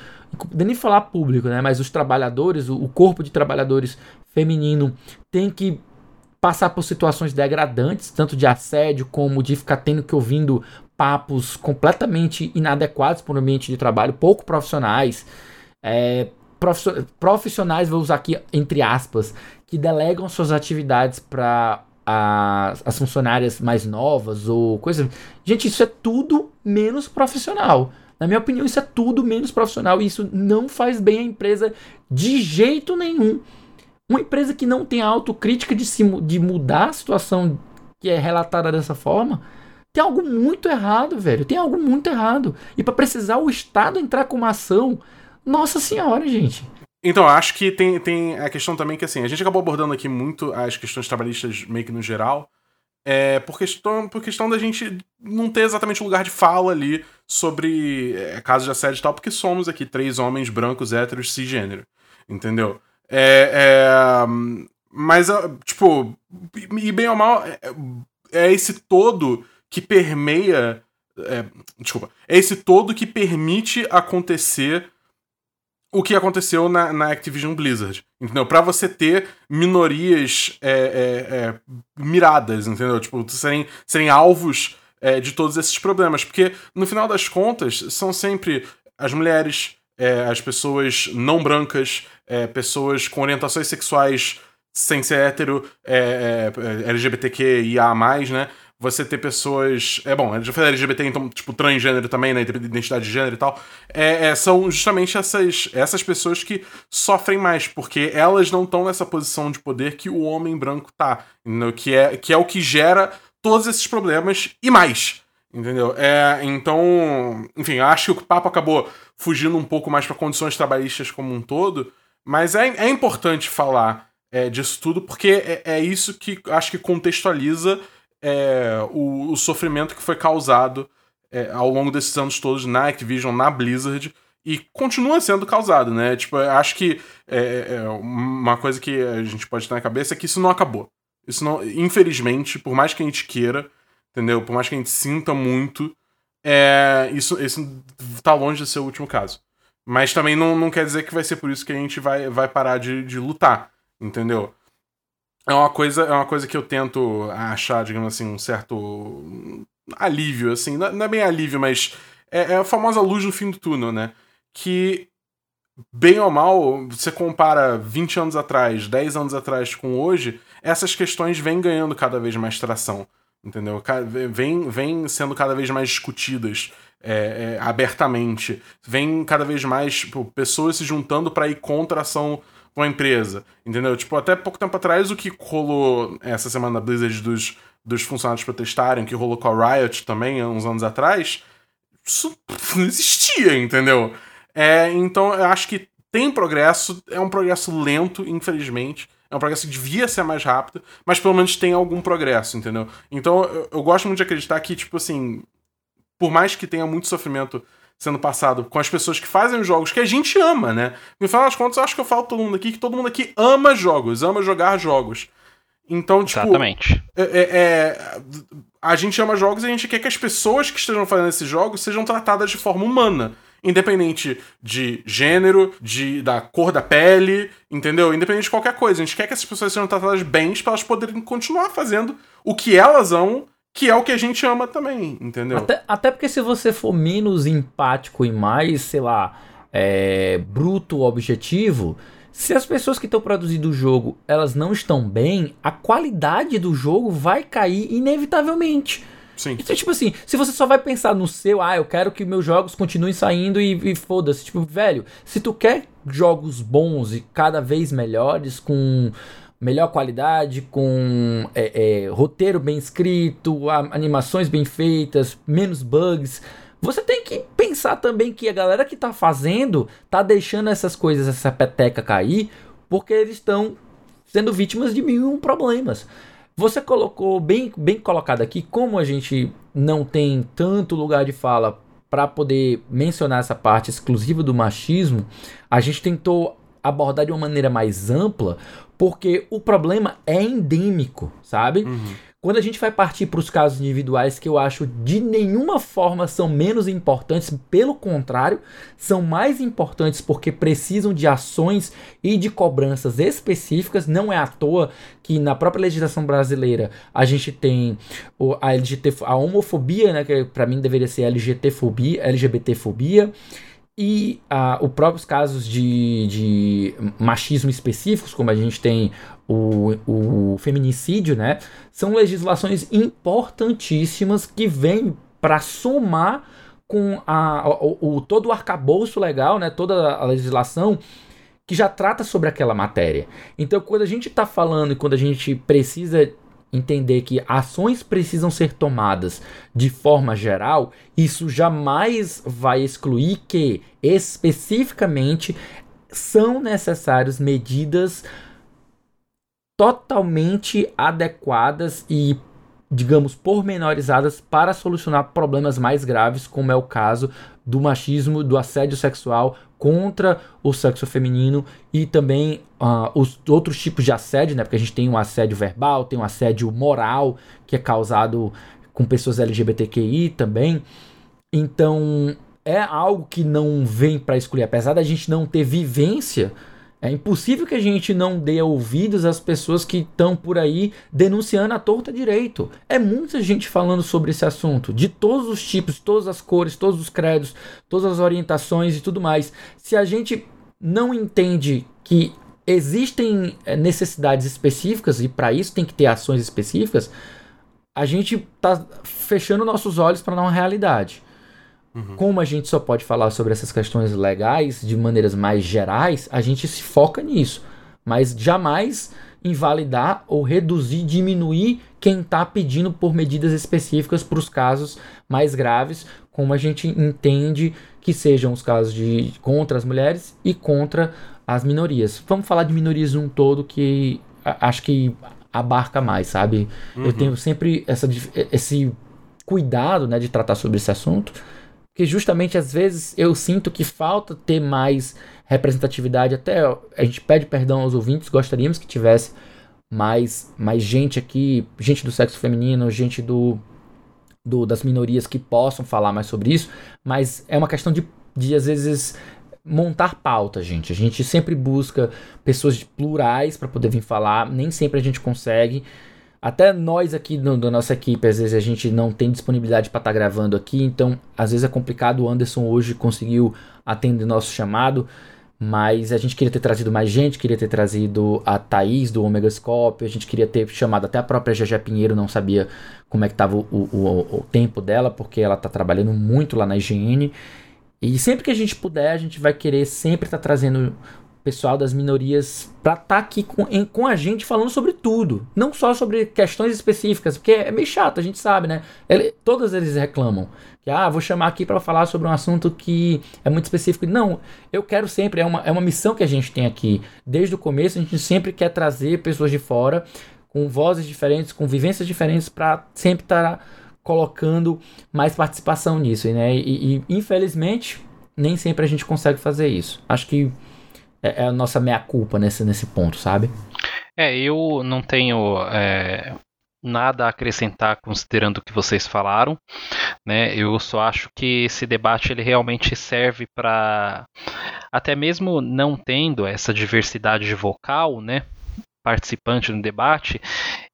nem falar público, né, mas os trabalhadores, o corpo de trabalhadores feminino tem que passar por situações degradantes, tanto de assédio como de ficar tendo que ouvindo papos completamente inadequados para o ambiente de trabalho, pouco profissionais, é, profissionais, vou usar aqui entre aspas, que delegam suas atividades para as funcionárias mais novas ou coisa. Gente, isso é tudo menos profissional. Na minha opinião, isso é tudo menos profissional e isso não faz bem a empresa de jeito nenhum. Uma empresa que não tem a autocrítica de, se, de mudar a situação que é relatada dessa forma, tem algo muito errado, velho. Tem algo muito errado. E para precisar o Estado entrar com uma ação nossa senhora, gente. Então, acho que tem, tem a questão também que, assim, a gente acabou abordando aqui muito as questões trabalhistas meio que no geral, é, por, questão, por questão da gente não ter exatamente lugar de fala ali sobre é, casos de assédio e tal, porque somos aqui três homens brancos, héteros, cisgênero, entendeu? É, é, mas, tipo, e bem ou mal, é, é esse todo que permeia. É, desculpa. É esse todo que permite acontecer o que aconteceu na, na Activision Blizzard. Entendeu? Pra você ter minorias é, é, é, miradas, entendeu? Tipo, serem, serem alvos é, de todos esses problemas. Porque, no final das contas, são sempre as mulheres, é, as pessoas não brancas, pessoas com orientações sexuais sem ser hétero, é, é, LGBTQIA, né? Você ter pessoas. É bom, já falei LGBT, então, tipo, transgênero também, né? Identidade de gênero e tal. É, é, são justamente essas, essas pessoas que sofrem mais, porque elas não estão nessa posição de poder que o homem branco tá. Que, é, que é o que gera todos esses problemas e mais. Entendeu? É, então, enfim, acho que o papo acabou fugindo um pouco mais para condições trabalhistas como um todo, mas é, é importante falar é, disso tudo, porque é, é, isso que acho que contextualiza é, o, o, sofrimento que foi causado é, ao longo desses anos todos na Activision, na Blizzard, e continua sendo causado, né? Tipo, acho que é, é, uma coisa que a gente pode ter na cabeça é que isso não acabou. Isso não, infelizmente, por mais que a gente queira, entendeu? Por mais que a gente sinta muito, é, isso, isso tá longe de ser o último caso. Mas também não, não quer dizer que vai ser por isso que a gente vai, vai parar de, de lutar entendeu? É uma coisa, é uma coisa que eu tento achar, digamos assim, um certo alívio, assim, não é bem alívio, mas é, é a famosa luz no fim do túnel, né? Que bem ou mal, você compara 20 anos atrás, 10 anos atrás com hoje, essas questões vêm ganhando cada vez mais tração, entendeu? Vem, vem sendo cada vez mais discutidas é, é, abertamente, vem cada vez mais pessoas se juntando para ir contra a ação com a empresa, entendeu? Tipo, até pouco tempo atrás, o que rolou essa semana na Blizzard dos, dos funcionários protestarem, que rolou com a Riot também, uns anos atrás, isso não existia, entendeu? É, então, eu acho que tem progresso, é um progresso lento, infelizmente. É um progresso que devia ser mais rápido, mas pelo menos tem algum progresso, entendeu? Então, eu, eu gosto muito de acreditar que, tipo assim, por mais que tenha muito sofrimento sendo passado com as pessoas que fazem os jogos que a gente ama, né? No final das contas, eu acho que eu falo todo mundo aqui que todo mundo aqui ama jogos, ama jogar jogos. Então, tipo. Exatamente. É, é, é, a gente ama jogos e a gente quer que as pessoas que estejam fazendo esses jogos sejam tratadas de forma humana. Independente de gênero, de, da cor da pele, entendeu? Independente de qualquer coisa. A gente quer que essas pessoas sejam tratadas bem para elas poderem continuar fazendo o que elas amam que é o que a gente ama também, entendeu? Até, até porque se você for menos empático e mais, sei lá, é, bruto, objetivo, se as pessoas que estão produzindo o jogo elas não estão bem, a qualidade do jogo vai cair inevitavelmente. Sim. Então, tipo assim, se você só vai pensar no seu, ah, eu quero que meus jogos continuem saindo e, e foda-se. Tipo, velho, se tu quer jogos bons e cada vez melhores, com melhor qualidade, com é, é, roteiro bem escrito, animações bem feitas, menos bugs. Você tem que pensar também que a galera que tá fazendo tá deixando essas coisas, essa peteca cair, porque eles estão sendo vítimas de mil e um problemas. Você colocou bem, bem colocado aqui, como a gente não tem tanto lugar de fala para poder mencionar essa parte exclusiva do machismo, a gente tentou abordar de uma maneira mais ampla, porque o problema é endêmico, sabe? Uhum. Quando a gente vai partir para os casos individuais, que eu acho de nenhuma forma são menos importantes, pelo contrário, são mais importantes porque precisam de ações e de cobranças específicas. Não é à toa que na própria legislação brasileira a gente tem a, LGBT, a homofobia, né, que para mim deveria ser LGTfobia, LGBTfobia e ah, os próprios casos de, de machismo específicos, como a gente tem o, o feminicídio, né? São legislações importantíssimas que vêm para somar com a, o, o, todo o arcabouço legal, né? Toda a legislação que já trata sobre aquela matéria. Então, quando a gente está falando e quando a gente precisa entender que ações precisam ser tomadas de forma geral, isso jamais vai excluir que especificamente são necessárias medidas totalmente adequadas e digamos pormenorizadas para solucionar problemas mais graves, como é o caso do machismo, do assédio sexual contra o sexo feminino e também uh, os outros tipos de assédio, né? Porque a gente tem um assédio verbal, tem um assédio moral que é causado com pessoas LGBTQI também. Então é algo que não vem para excluir, apesar da gente não ter vivência É impossível que a gente não dê ouvidos às pessoas que estão por aí denunciando a torta direito. É muita gente falando sobre esse assunto, de todos os tipos, todas as cores, todos os credos, todas as orientações e tudo mais. Se a gente não entende que existem eh, necessidades específicas e para isso tem que ter ações específicas, a gente está fechando nossos olhos para uma realidade. Uhum. Como a gente só pode falar sobre essas questões legais de maneiras mais gerais, a gente se foca nisso, mas jamais invalidar ou reduzir, diminuir quem está pedindo por medidas específicas para os casos mais graves, como a gente entende que sejam os casos de contra as mulheres e contra as minorias. Vamos falar de minorias um todo que acho que abarca mais, sabe? Uhum. Eu tenho sempre essa, esse cuidado né, de tratar sobre esse assunto que justamente às vezes eu sinto que falta ter mais representatividade. Até a gente pede perdão aos ouvintes, gostaríamos que tivesse mais, mais gente aqui, gente do sexo feminino, gente do, do das minorias que possam falar mais sobre isso, mas é uma questão de, de às vezes montar pauta, gente. A gente sempre busca pessoas plurais para poder vir falar, nem sempre a gente consegue. Até nós aqui no, da nossa equipe, às vezes a gente não tem disponibilidade para estar tá gravando aqui, então às vezes é complicado. O Anderson hoje conseguiu atender nosso chamado, mas a gente queria ter trazido mais gente, queria ter trazido a Thaís do Omega Scope, a gente queria ter chamado até a própria Gegé Pinheiro, não sabia como é que estava o, o, o, tempo dela, porque ela está trabalhando muito lá na IGN. E sempre que a gente puder, a gente vai querer sempre estar tá trazendo pessoal das minorias para estar tá aqui com, em, com a gente falando sobre tudo, não só sobre questões específicas, porque é meio chato, a gente sabe, né? Ele, todos eles reclamam que, ah, vou chamar aqui para falar sobre um assunto que é muito específico. Não, eu quero sempre, é uma, é uma missão que a gente tem aqui. Desde o começo, a gente sempre quer trazer pessoas de fora com vozes diferentes, com vivências diferentes, para sempre estar tá colocando mais participação nisso, né? E, e infelizmente, nem sempre a gente consegue fazer isso. Acho que é, é a nossa meia-culpa nesse, nesse ponto, sabe? É, eu não tenho é, nada a acrescentar considerando o que vocês falaram, né? Eu só acho que esse debate ele realmente serve para até mesmo não tendo essa diversidade vocal, né? participante no debate,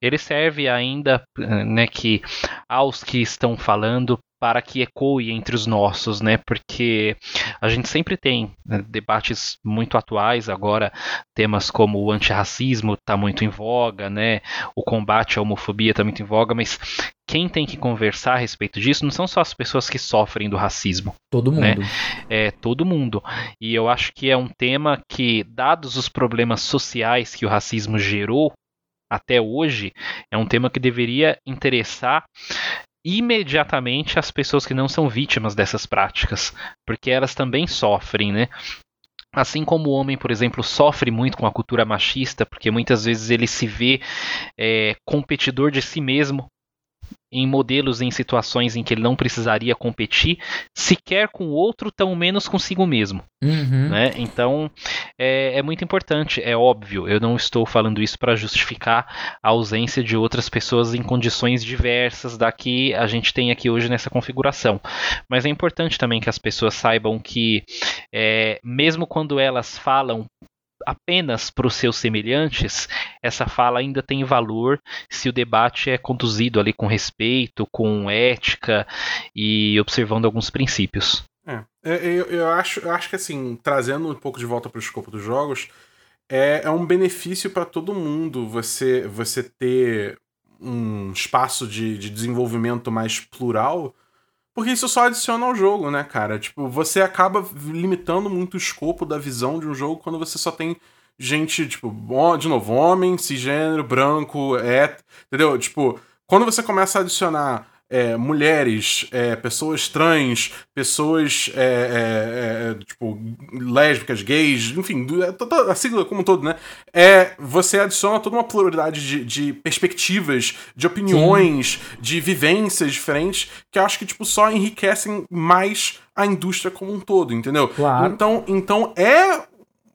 ele serve ainda né, que aos que estão falando para que ecoe entre os nossos, né? Porque a gente sempre tem né, debates muito atuais agora, temas como o antirracismo está muito em voga, né? O combate à homofobia está muito em voga, mas quem tem que conversar a respeito disso não são só as pessoas que sofrem do racismo. Todo né? mundo. Né? É todo mundo. E eu acho que é um tema que, dados os problemas sociais que o racismo gerou até hoje, é um tema que deveria interessar imediatamente as pessoas que não são vítimas dessas práticas, porque elas também sofrem, né? Assim como o homem, por exemplo, sofre muito com a cultura machista, porque muitas vezes ele se vê é, competidor de si mesmo em modelos em situações em que ele não precisaria competir, sequer com outro, tão menos consigo mesmo. Uhum. Né? Então é, é, muito importante, é óbvio. Eu não estou falando isso para justificar a ausência de outras pessoas em condições diversas da que a gente tem aqui hoje nessa configuração. Mas é importante também que as pessoas saibam que, é, mesmo quando elas falam apenas para os seus semelhantes, essa fala ainda tem valor se o debate é conduzido ali com respeito, com ética e observando alguns princípios. É, eu, eu, acho, eu acho que assim, trazendo um pouco de volta para o escopo dos jogos, é, é um benefício para todo mundo você, você ter um espaço de, de desenvolvimento mais plural porque isso só adiciona ao jogo, né, cara? Tipo, você acaba limitando muito o escopo da visão de um jogo quando você só tem gente, tipo, de novo, homem, cisgênero, branco, é, entendeu? Tipo, quando você começa a adicionar é, mulheres, é, pessoas trans, pessoas é, é, é tipo lésbicas, gays, enfim, é, a sigla como um todo, né? É, você adiciona toda uma pluralidade de, de perspectivas, de opiniões, Sim. de vivências diferentes, que eu acho que tipo só enriquecem mais a indústria como um todo, entendeu? Claro. Então, então é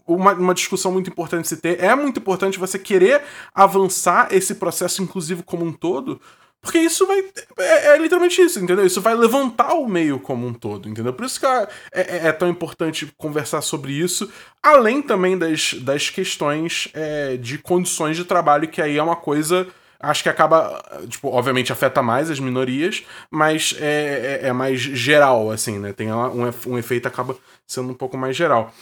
uma, uma, discussão muito importante se ter. É muito importante você querer avançar esse processo inclusivo como um todo, Porque isso vai. É, é, literalmente isso, entendeu? Isso vai levantar o meio como um todo, entendeu? Por isso que é, é, é tão importante conversar sobre isso, além também das, das questões é, de condições de trabalho, que aí é uma coisa. Acho que acaba, tipo, obviamente afeta mais as minorias, mas é, é, é mais geral, assim, né? Tem um, um efeito acaba sendo um pouco mais geral.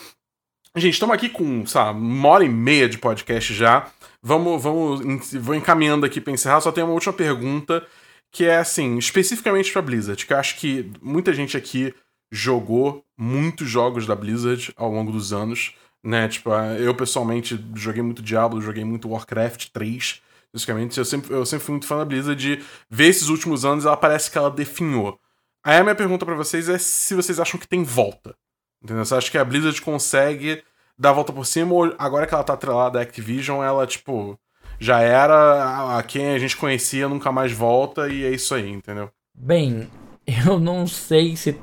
Gente, estamos aqui com, sabe, uma hora e meia de podcast já. Vamos, vamos, vou encaminhando aqui para encerrar. Só tem uma última pergunta que é assim, especificamente para Blizzard, que eu acho que muita gente aqui jogou muitos jogos da Blizzard ao longo dos anos, né? Tipo, eu pessoalmente joguei muito Diablo, joguei muito Warcraft 3, basicamente. Eu sempre, eu sempre fui muito fã da Blizzard de ver esses últimos anos, ela parece que ela definhou. Aí a minha pergunta para vocês é se vocês acham que tem volta. Entendeu? Você acha que a Blizzard consegue dar a volta por cima, ou agora que ela tá atrelada à Activision, ela, tipo, já era a quem a gente conhecia, nunca mais volta, e é isso aí, entendeu? Bem, eu não sei se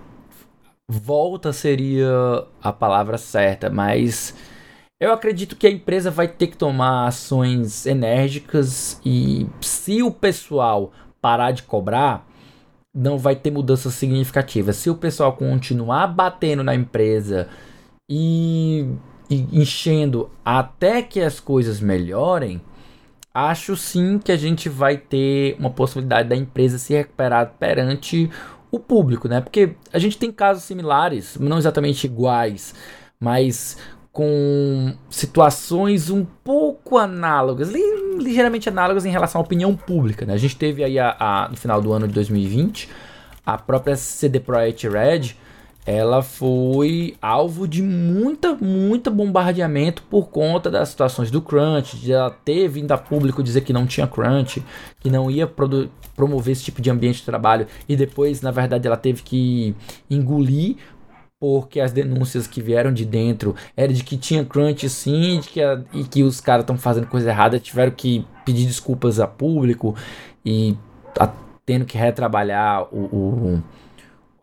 volta seria a palavra certa, mas eu acredito que a empresa vai ter que tomar ações enérgicas e se o pessoal parar de cobrar, não vai ter mudanças significativas. Se o pessoal continuar batendo na empresa e enchendo até que as coisas melhorem, acho sim que a gente vai ter uma possibilidade da empresa se recuperar perante o público, né? Porque a gente tem casos similares, não exatamente iguais, mas com situações um pouco análogas, ligeiramente análogas em relação à opinião pública, né? A gente teve aí a, a, no final do ano de 2020 a própria CD Projekt Red ela foi alvo de muita, muita bombardeamento por conta das situações do crunch, de ela ter vindo a público dizer que não tinha crunch, que não ia promover esse tipo de ambiente de trabalho e depois, na verdade, ela teve que engolir porque as denúncias que vieram de dentro eram de que tinha crunch sim de que a, e que os caras estão fazendo coisa errada, tiveram que pedir desculpas a público e a, tendo que retrabalhar o, o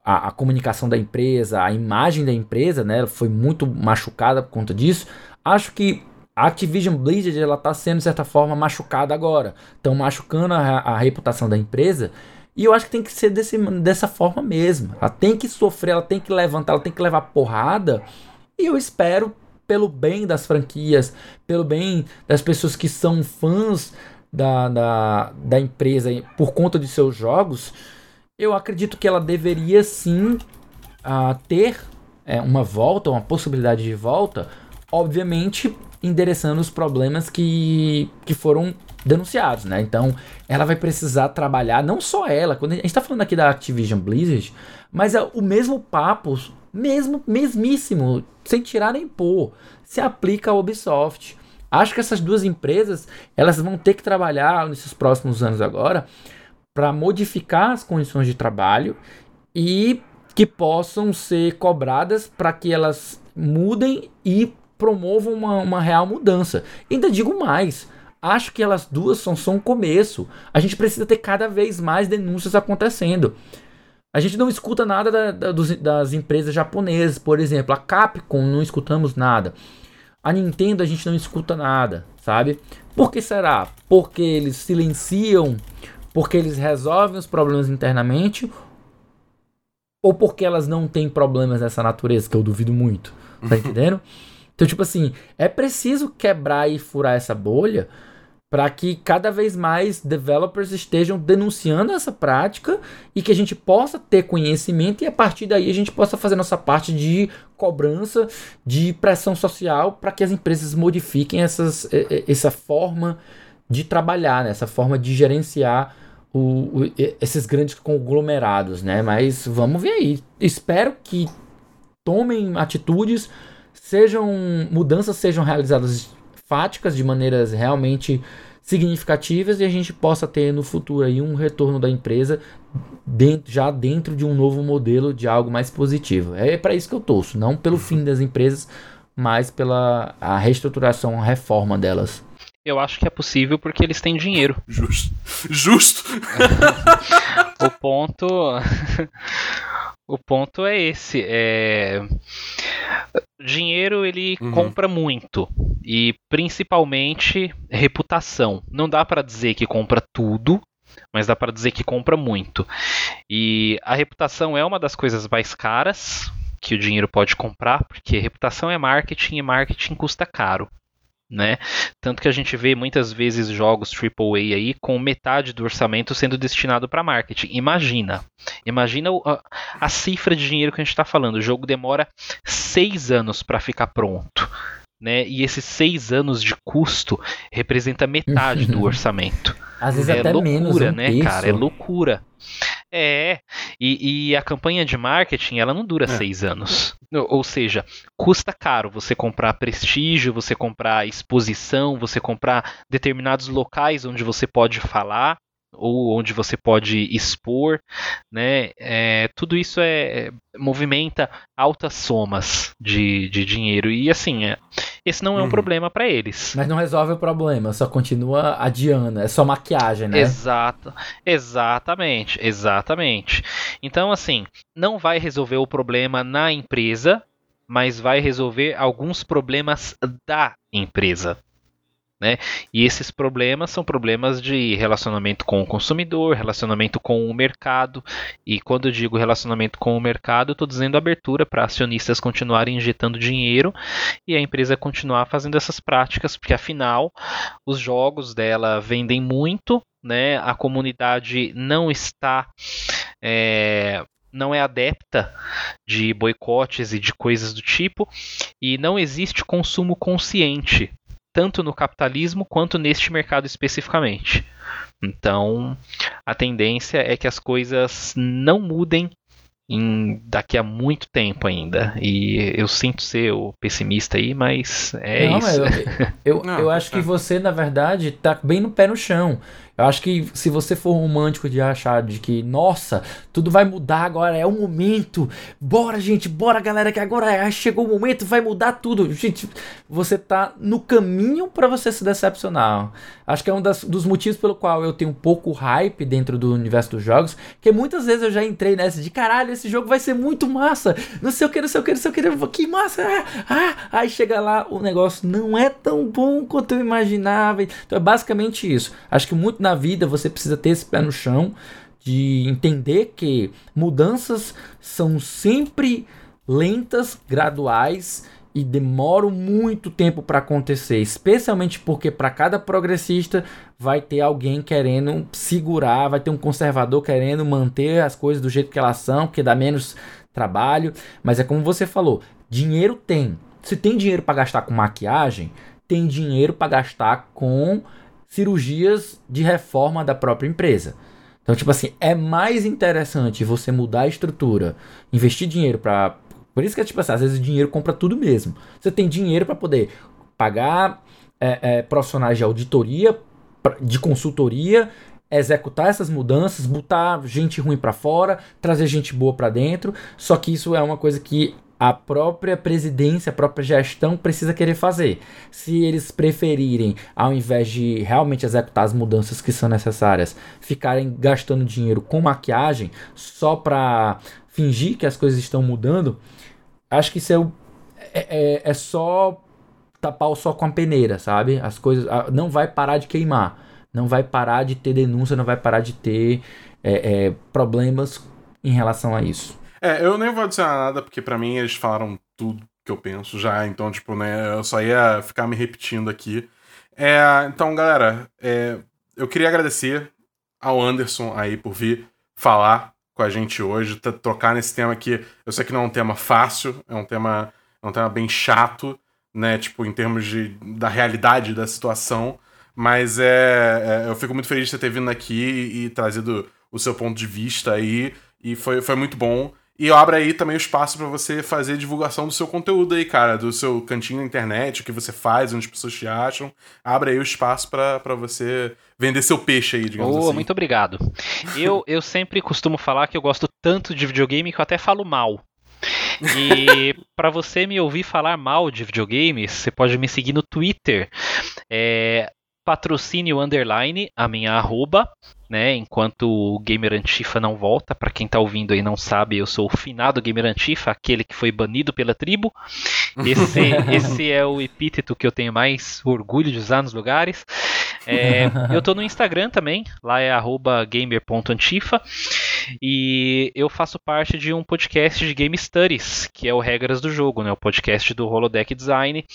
a, a, comunicação da empresa, a imagem da empresa, né, foi muito machucada por conta disso. Acho que a Activision Blizzard ela está sendo de certa forma machucada agora, estão machucando a, a, reputação da empresa. E eu acho que tem que ser desse, dessa forma mesmo. Ela tem que sofrer, ela tem que levantar, ela tem que levar porrada. E eu espero, pelo bem das franquias, pelo bem das pessoas que são fãs da, da, da empresa por conta de seus jogos, eu acredito que ela deveria sim uh, ter é, uma volta, uma possibilidade de volta, obviamente endereçando os problemas que, que foram denunciados, né? Então, ela vai precisar trabalhar, não só ela, quando a gente está falando aqui da Activision Blizzard, mas é o mesmo papo, mesmo, mesmíssimo, sem tirar nem pôr, se aplica à Ubisoft. Acho que essas duas empresas, elas vão ter que trabalhar nesses próximos anos agora para modificar as condições de trabalho e que possam ser cobradas para que elas mudem e promovam uma, uma real mudança. Ainda digo mais, acho que elas duas são só um começo. A gente precisa ter cada vez mais denúncias acontecendo. A gente não escuta nada da, da, dos, das empresas japonesas, por exemplo, a Capcom não escutamos nada. A Nintendo a gente não escuta nada, sabe? Por que será? Porque eles silenciam porque eles resolvem os problemas internamente ou porque elas não têm problemas dessa natureza, que eu duvido muito. Tá entendendo? Então, tipo assim, é preciso quebrar e furar essa bolha para que cada vez mais developers estejam denunciando essa prática e que a gente possa ter conhecimento e a partir daí a gente possa fazer nossa parte de cobrança, de pressão social para que as empresas modifiquem essas, essa forma de trabalhar, né? essa forma de gerenciar o, o, esses grandes conglomerados, né? Mas vamos ver aí. Espero que tomem atitudes, sejam mudanças sejam realizadas fáticas de maneiras realmente significativas e a gente possa ter no futuro aí um retorno da empresa dentro, já dentro de um novo modelo de algo mais positivo. É para isso que eu torço, não pelo fim das empresas, mas pela a reestruturação, a reforma delas. Eu acho que é possível porque eles têm dinheiro. Justo. Justo. o ponto. o ponto é esse. É... Dinheiro ele uhum. compra muito e principalmente reputação. Não dá para dizer que compra tudo, mas dá para dizer que compra muito. E a reputação é uma das coisas mais caras que o dinheiro pode comprar, porque reputação é marketing e marketing custa caro. Né? Tanto que a gente vê muitas vezes jogos AAA aí com metade do orçamento sendo destinado para marketing. Imagina, imagina a, a, cifra de dinheiro que a gente está falando. O jogo demora seis anos para ficar pronto né? E esses seis anos de custo representa metade do orçamento. Às vezes é até loucura, menos, um né, terço. cara? É loucura. É, e, e, a campanha de marketing ela não dura é. seis anos. Ou seja, custa caro você comprar prestígio, você comprar exposição, você comprar determinados locais onde você pode falar ou onde você pode expor, né? É, tudo isso é movimenta altas somas de, de dinheiro e assim é, esse não é um uhum. problema para eles. Mas não resolve o problema, só continua adiando, é só maquiagem, né? Exato, exatamente, exatamente. Então assim, não vai resolver o problema na empresa, mas vai resolver alguns problemas da empresa. Né? E esses problemas são problemas de relacionamento com o consumidor, relacionamento com o mercado. E quando eu digo relacionamento com o mercado, estou dizendo abertura para acionistas continuarem injetando dinheiro e a empresa continuar fazendo essas práticas, porque afinal os jogos dela vendem muito, né? a comunidade não está. É, não é adepta de boicotes e de coisas do tipo, e não existe consumo consciente tanto no capitalismo quanto neste mercado especificamente. Então, a tendência é que as coisas não mudem em, daqui a muito tempo ainda. E eu sinto ser o pessimista aí, mas é não, isso. Eu, eu, não, eu acho que é. você, na verdade, tá bem no pé no chão. Eu acho que se você for romântico de achar de que, nossa, tudo vai mudar agora, é o momento. Bora, gente, bora, galera, que agora chegou o momento, vai mudar tudo. Gente, você tá no caminho para você se decepcionar. Acho que é um das, dos motivos pelo qual eu tenho pouco hype dentro do universo dos jogos, que muitas vezes eu já entrei nessa de caralho, esse jogo vai ser muito massa. Não sei o que, não sei o que, não sei o que, que massa. Ah, ah. Aí chega lá, o negócio não é tão bom quanto eu imaginava. Então é basicamente isso. Acho que muito na na vida você precisa ter esse pé no chão de entender que mudanças são sempre lentas, graduais e demoram muito tempo para acontecer, especialmente porque para cada progressista vai ter alguém querendo segurar, vai ter um conservador querendo manter as coisas do jeito que elas são, que dá menos trabalho, mas é como você falou, dinheiro tem. Se tem dinheiro para gastar com maquiagem, tem dinheiro para gastar com cirurgias de reforma da própria empresa. Então, tipo assim, é mais interessante você mudar a estrutura, investir dinheiro para. Por isso que é tipo assim, às vezes o dinheiro compra tudo mesmo. Você tem dinheiro para poder pagar é, é, profissionais de auditoria, de consultoria, executar essas mudanças, botar gente ruim para fora, trazer gente boa para dentro. Só que isso é uma coisa que a própria presidência, a própria gestão precisa querer fazer. Se eles preferirem, ao invés de realmente executar as mudanças que são necessárias, ficarem gastando dinheiro com maquiagem só para fingir que as coisas estão mudando, acho que isso é, é, é, é só tapar o sol com a peneira, sabe? As coisas não vai parar de queimar, não vai parar de ter denúncia, não vai parar de ter é, é problemas em relação a isso. É, eu nem vou adicionar nada, porque para mim eles falaram tudo que eu penso já, então, tipo, né, eu só ia ficar me repetindo aqui. É, então, galera, é, eu queria agradecer ao Anderson aí por vir falar com a gente hoje, trocar nesse tema que eu sei que não é um tema fácil, é um tema, é um tema bem chato, né, tipo, em termos de, da realidade da situação, mas é, é eu fico muito feliz de você ter vindo aqui e, e trazido o seu ponto de vista aí, e foi, foi muito bom. E abre aí também o espaço para você fazer divulgação do seu conteúdo aí, cara, do seu cantinho na internet, o que você faz, onde as pessoas te acham. Abre aí o espaço para você vender seu peixe aí, digamos oh, assim. Muito obrigado. Eu, eu sempre costumo falar que eu gosto tanto de videogame que eu até falo mal. E para você me ouvir falar mal de videogames, você pode me seguir no Twitter. É, patrocínio underline, a minha arroba, né? Enquanto o Gamer Antifa não volta, para quem tá ouvindo aí não sabe, eu sou o finado Gamer Antifa, aquele que foi banido pela tribo. Esse, esse é o epíteto que eu tenho mais orgulho de usar nos lugares. É, eu tô no Instagram também, lá é gamer.antifa. E eu faço parte de um podcast de Game Studies, que é o Regras do Jogo, né? O podcast do Holodeck Design.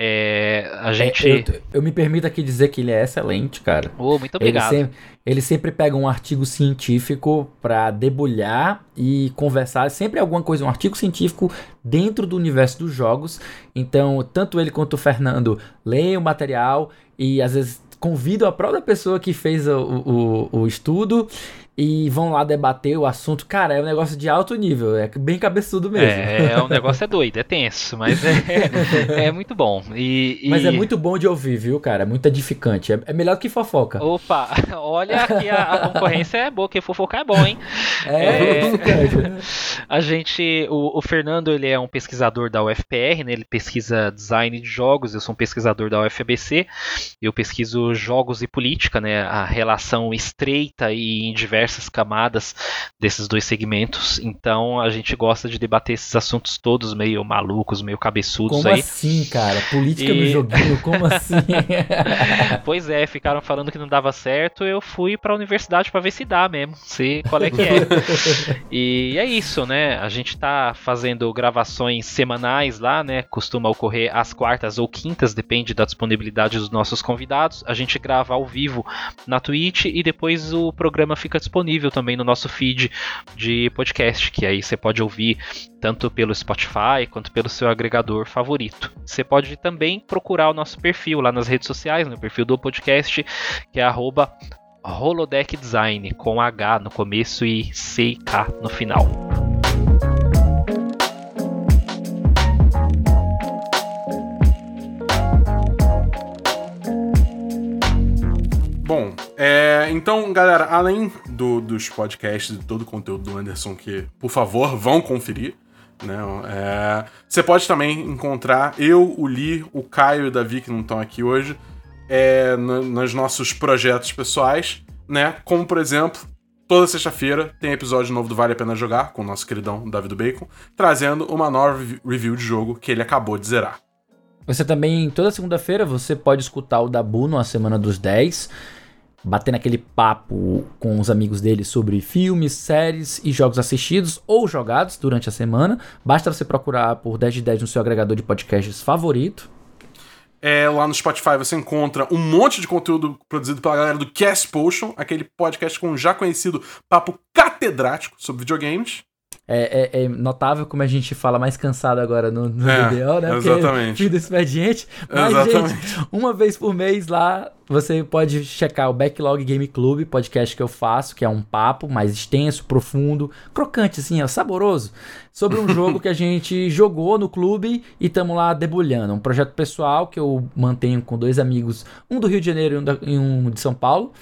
É, a gente. É, eu, eu, me permito aqui dizer que ele é excelente, cara. Oh, muito obrigado. Ele sempre, ele sempre pega um artigo científico para debulhar e conversar. Sempre alguma coisa, um artigo científico dentro do universo dos jogos. Então, tanto ele quanto o Fernando leem o material e às vezes convidam a própria pessoa que fez o, o, o estudo e vão lá debater o assunto. Cara, é um negócio de alto nível, é bem cabeçudo mesmo. É, é o negócio é doido, é tenso, mas é, é, é muito bom. E, e, Mas é muito bom de ouvir, viu, cara? É muito edificante. É, é melhor que fofoca. Opa, olha que a, a, concorrência é boa, que fofocar é bom, hein? É, é a gente, o, o, Fernando, ele é um pesquisador da UFPR, né? Ele pesquisa design de jogos, eu sou um pesquisador da UFABC, eu pesquiso jogos e política, né? A relação estreita e em diversos diversas camadas desses dois segmentos. Então a gente gosta de debater esses assuntos todos meio malucos, meio cabeçudos como aí. Como assim, cara? Política e... no joguinho, como assim? pois é, ficaram falando que não dava certo, eu fui para a universidade para ver se dá mesmo, se qual é que é. e é isso, né? A gente tá fazendo gravações semanais lá, né? Costuma ocorrer às quartas ou quintas, depende da disponibilidade dos nossos convidados. A gente grava ao vivo na Twitch e depois o programa fica disponível disponível também no nosso feed de podcast, que aí você pode ouvir tanto pelo Spotify quanto pelo seu agregador favorito. Você pode também procurar o nosso perfil lá nas redes sociais, no perfil do podcast, que é arroba Holodeck Design, com H no começo e CK no final. É, então, galera, além do, dos podcasts e todo o conteúdo do Anderson, que, por favor, vão conferir. Né? É, você pode também encontrar eu, o Li, o Caio e o Davi, que não estão aqui hoje, é, no, nos nossos projetos pessoais, né? Como, por exemplo, toda sexta-feira tem episódio novo do Vale a Pena Jogar, com o nosso queridão Davi do Bacon, trazendo uma nova review de jogo que ele acabou de zerar. Você também, toda segunda-feira, você pode escutar o Dabu na Semana dos 10 batendo aquele papo com os amigos dele sobre filmes, séries e jogos assistidos ou jogados durante a semana. Basta você procurar por 10 de 10 no seu agregador de podcasts favorito. É, lá no Spotify você encontra um monte de conteúdo produzido pela galera do Cast Potion, aquele podcast com um já conhecido papo catedrático sobre videogames. É, é, é, notável como a gente fala mais cansado agora no, no é, né? Porque exatamente. Fim do expediente. Mas, exatamente. gente, uma vez por mês lá, você pode checar o Backlog Game Club, podcast que eu faço, que é um papo mais extenso, profundo, crocante, assim, ó, saboroso, sobre um jogo que a gente jogou no clube e estamos lá debulhando. Um projeto pessoal que eu mantenho com dois amigos, um do Rio de Janeiro e um de São Paulo.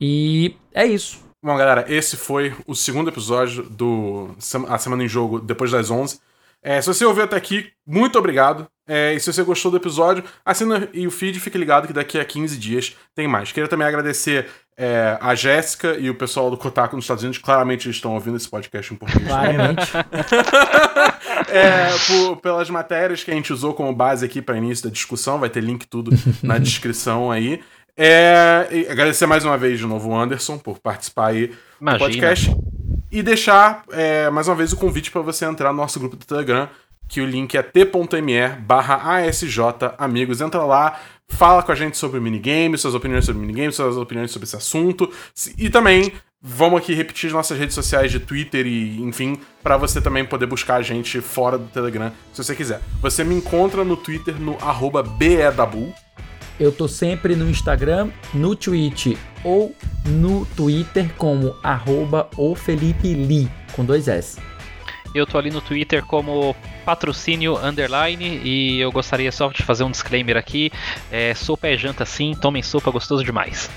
E é isso. Bom, galera, esse foi o segundo episódio do A Semana em Jogo depois das 11. É, se você ouviu até aqui, muito obrigado. É, e se você gostou do episódio, assina e o feed, fique ligado que daqui a 15 dias tem mais. Queria também agradecer é, a Jéssica e o pessoal do Kotaku nos Estados Unidos. Claramente eles estão ouvindo esse podcast em português. Claramente. é, por, pelas matérias que a gente usou como base aqui para início da discussão. Vai ter link tudo na descrição aí. É, agradecer mais uma vez de novo o Anderson por participar aí Imagina. do podcast. E deixar é, mais uma vez o convite para você entrar no nosso grupo do Telegram, que o link é t.me barra ASJ Amigos. Entra lá, fala com a gente sobre minigames, suas opiniões sobre minigames, suas opiniões sobre esse assunto. E também vamos aqui repetir as nossas redes sociais de Twitter e, enfim, para você também poder buscar a gente fora do Telegram, se você quiser. Você me encontra no Twitter no arroba BEDabu. Eu tô sempre no Instagram, no Twitch ou no Twitter como arroba o Felipe Lee, com dois S. Eu tô ali no Twitter como patrocínio underline e eu gostaria só de fazer um disclaimer aqui. É, sopa é janta sim, tomem sopa gostoso demais.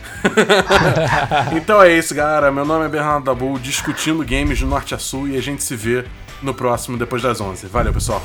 então é isso, galera. Meu nome é Bernardo Dabu, discutindo games de norte a sul e a gente se vê no próximo depois das 11. Valeu, pessoal.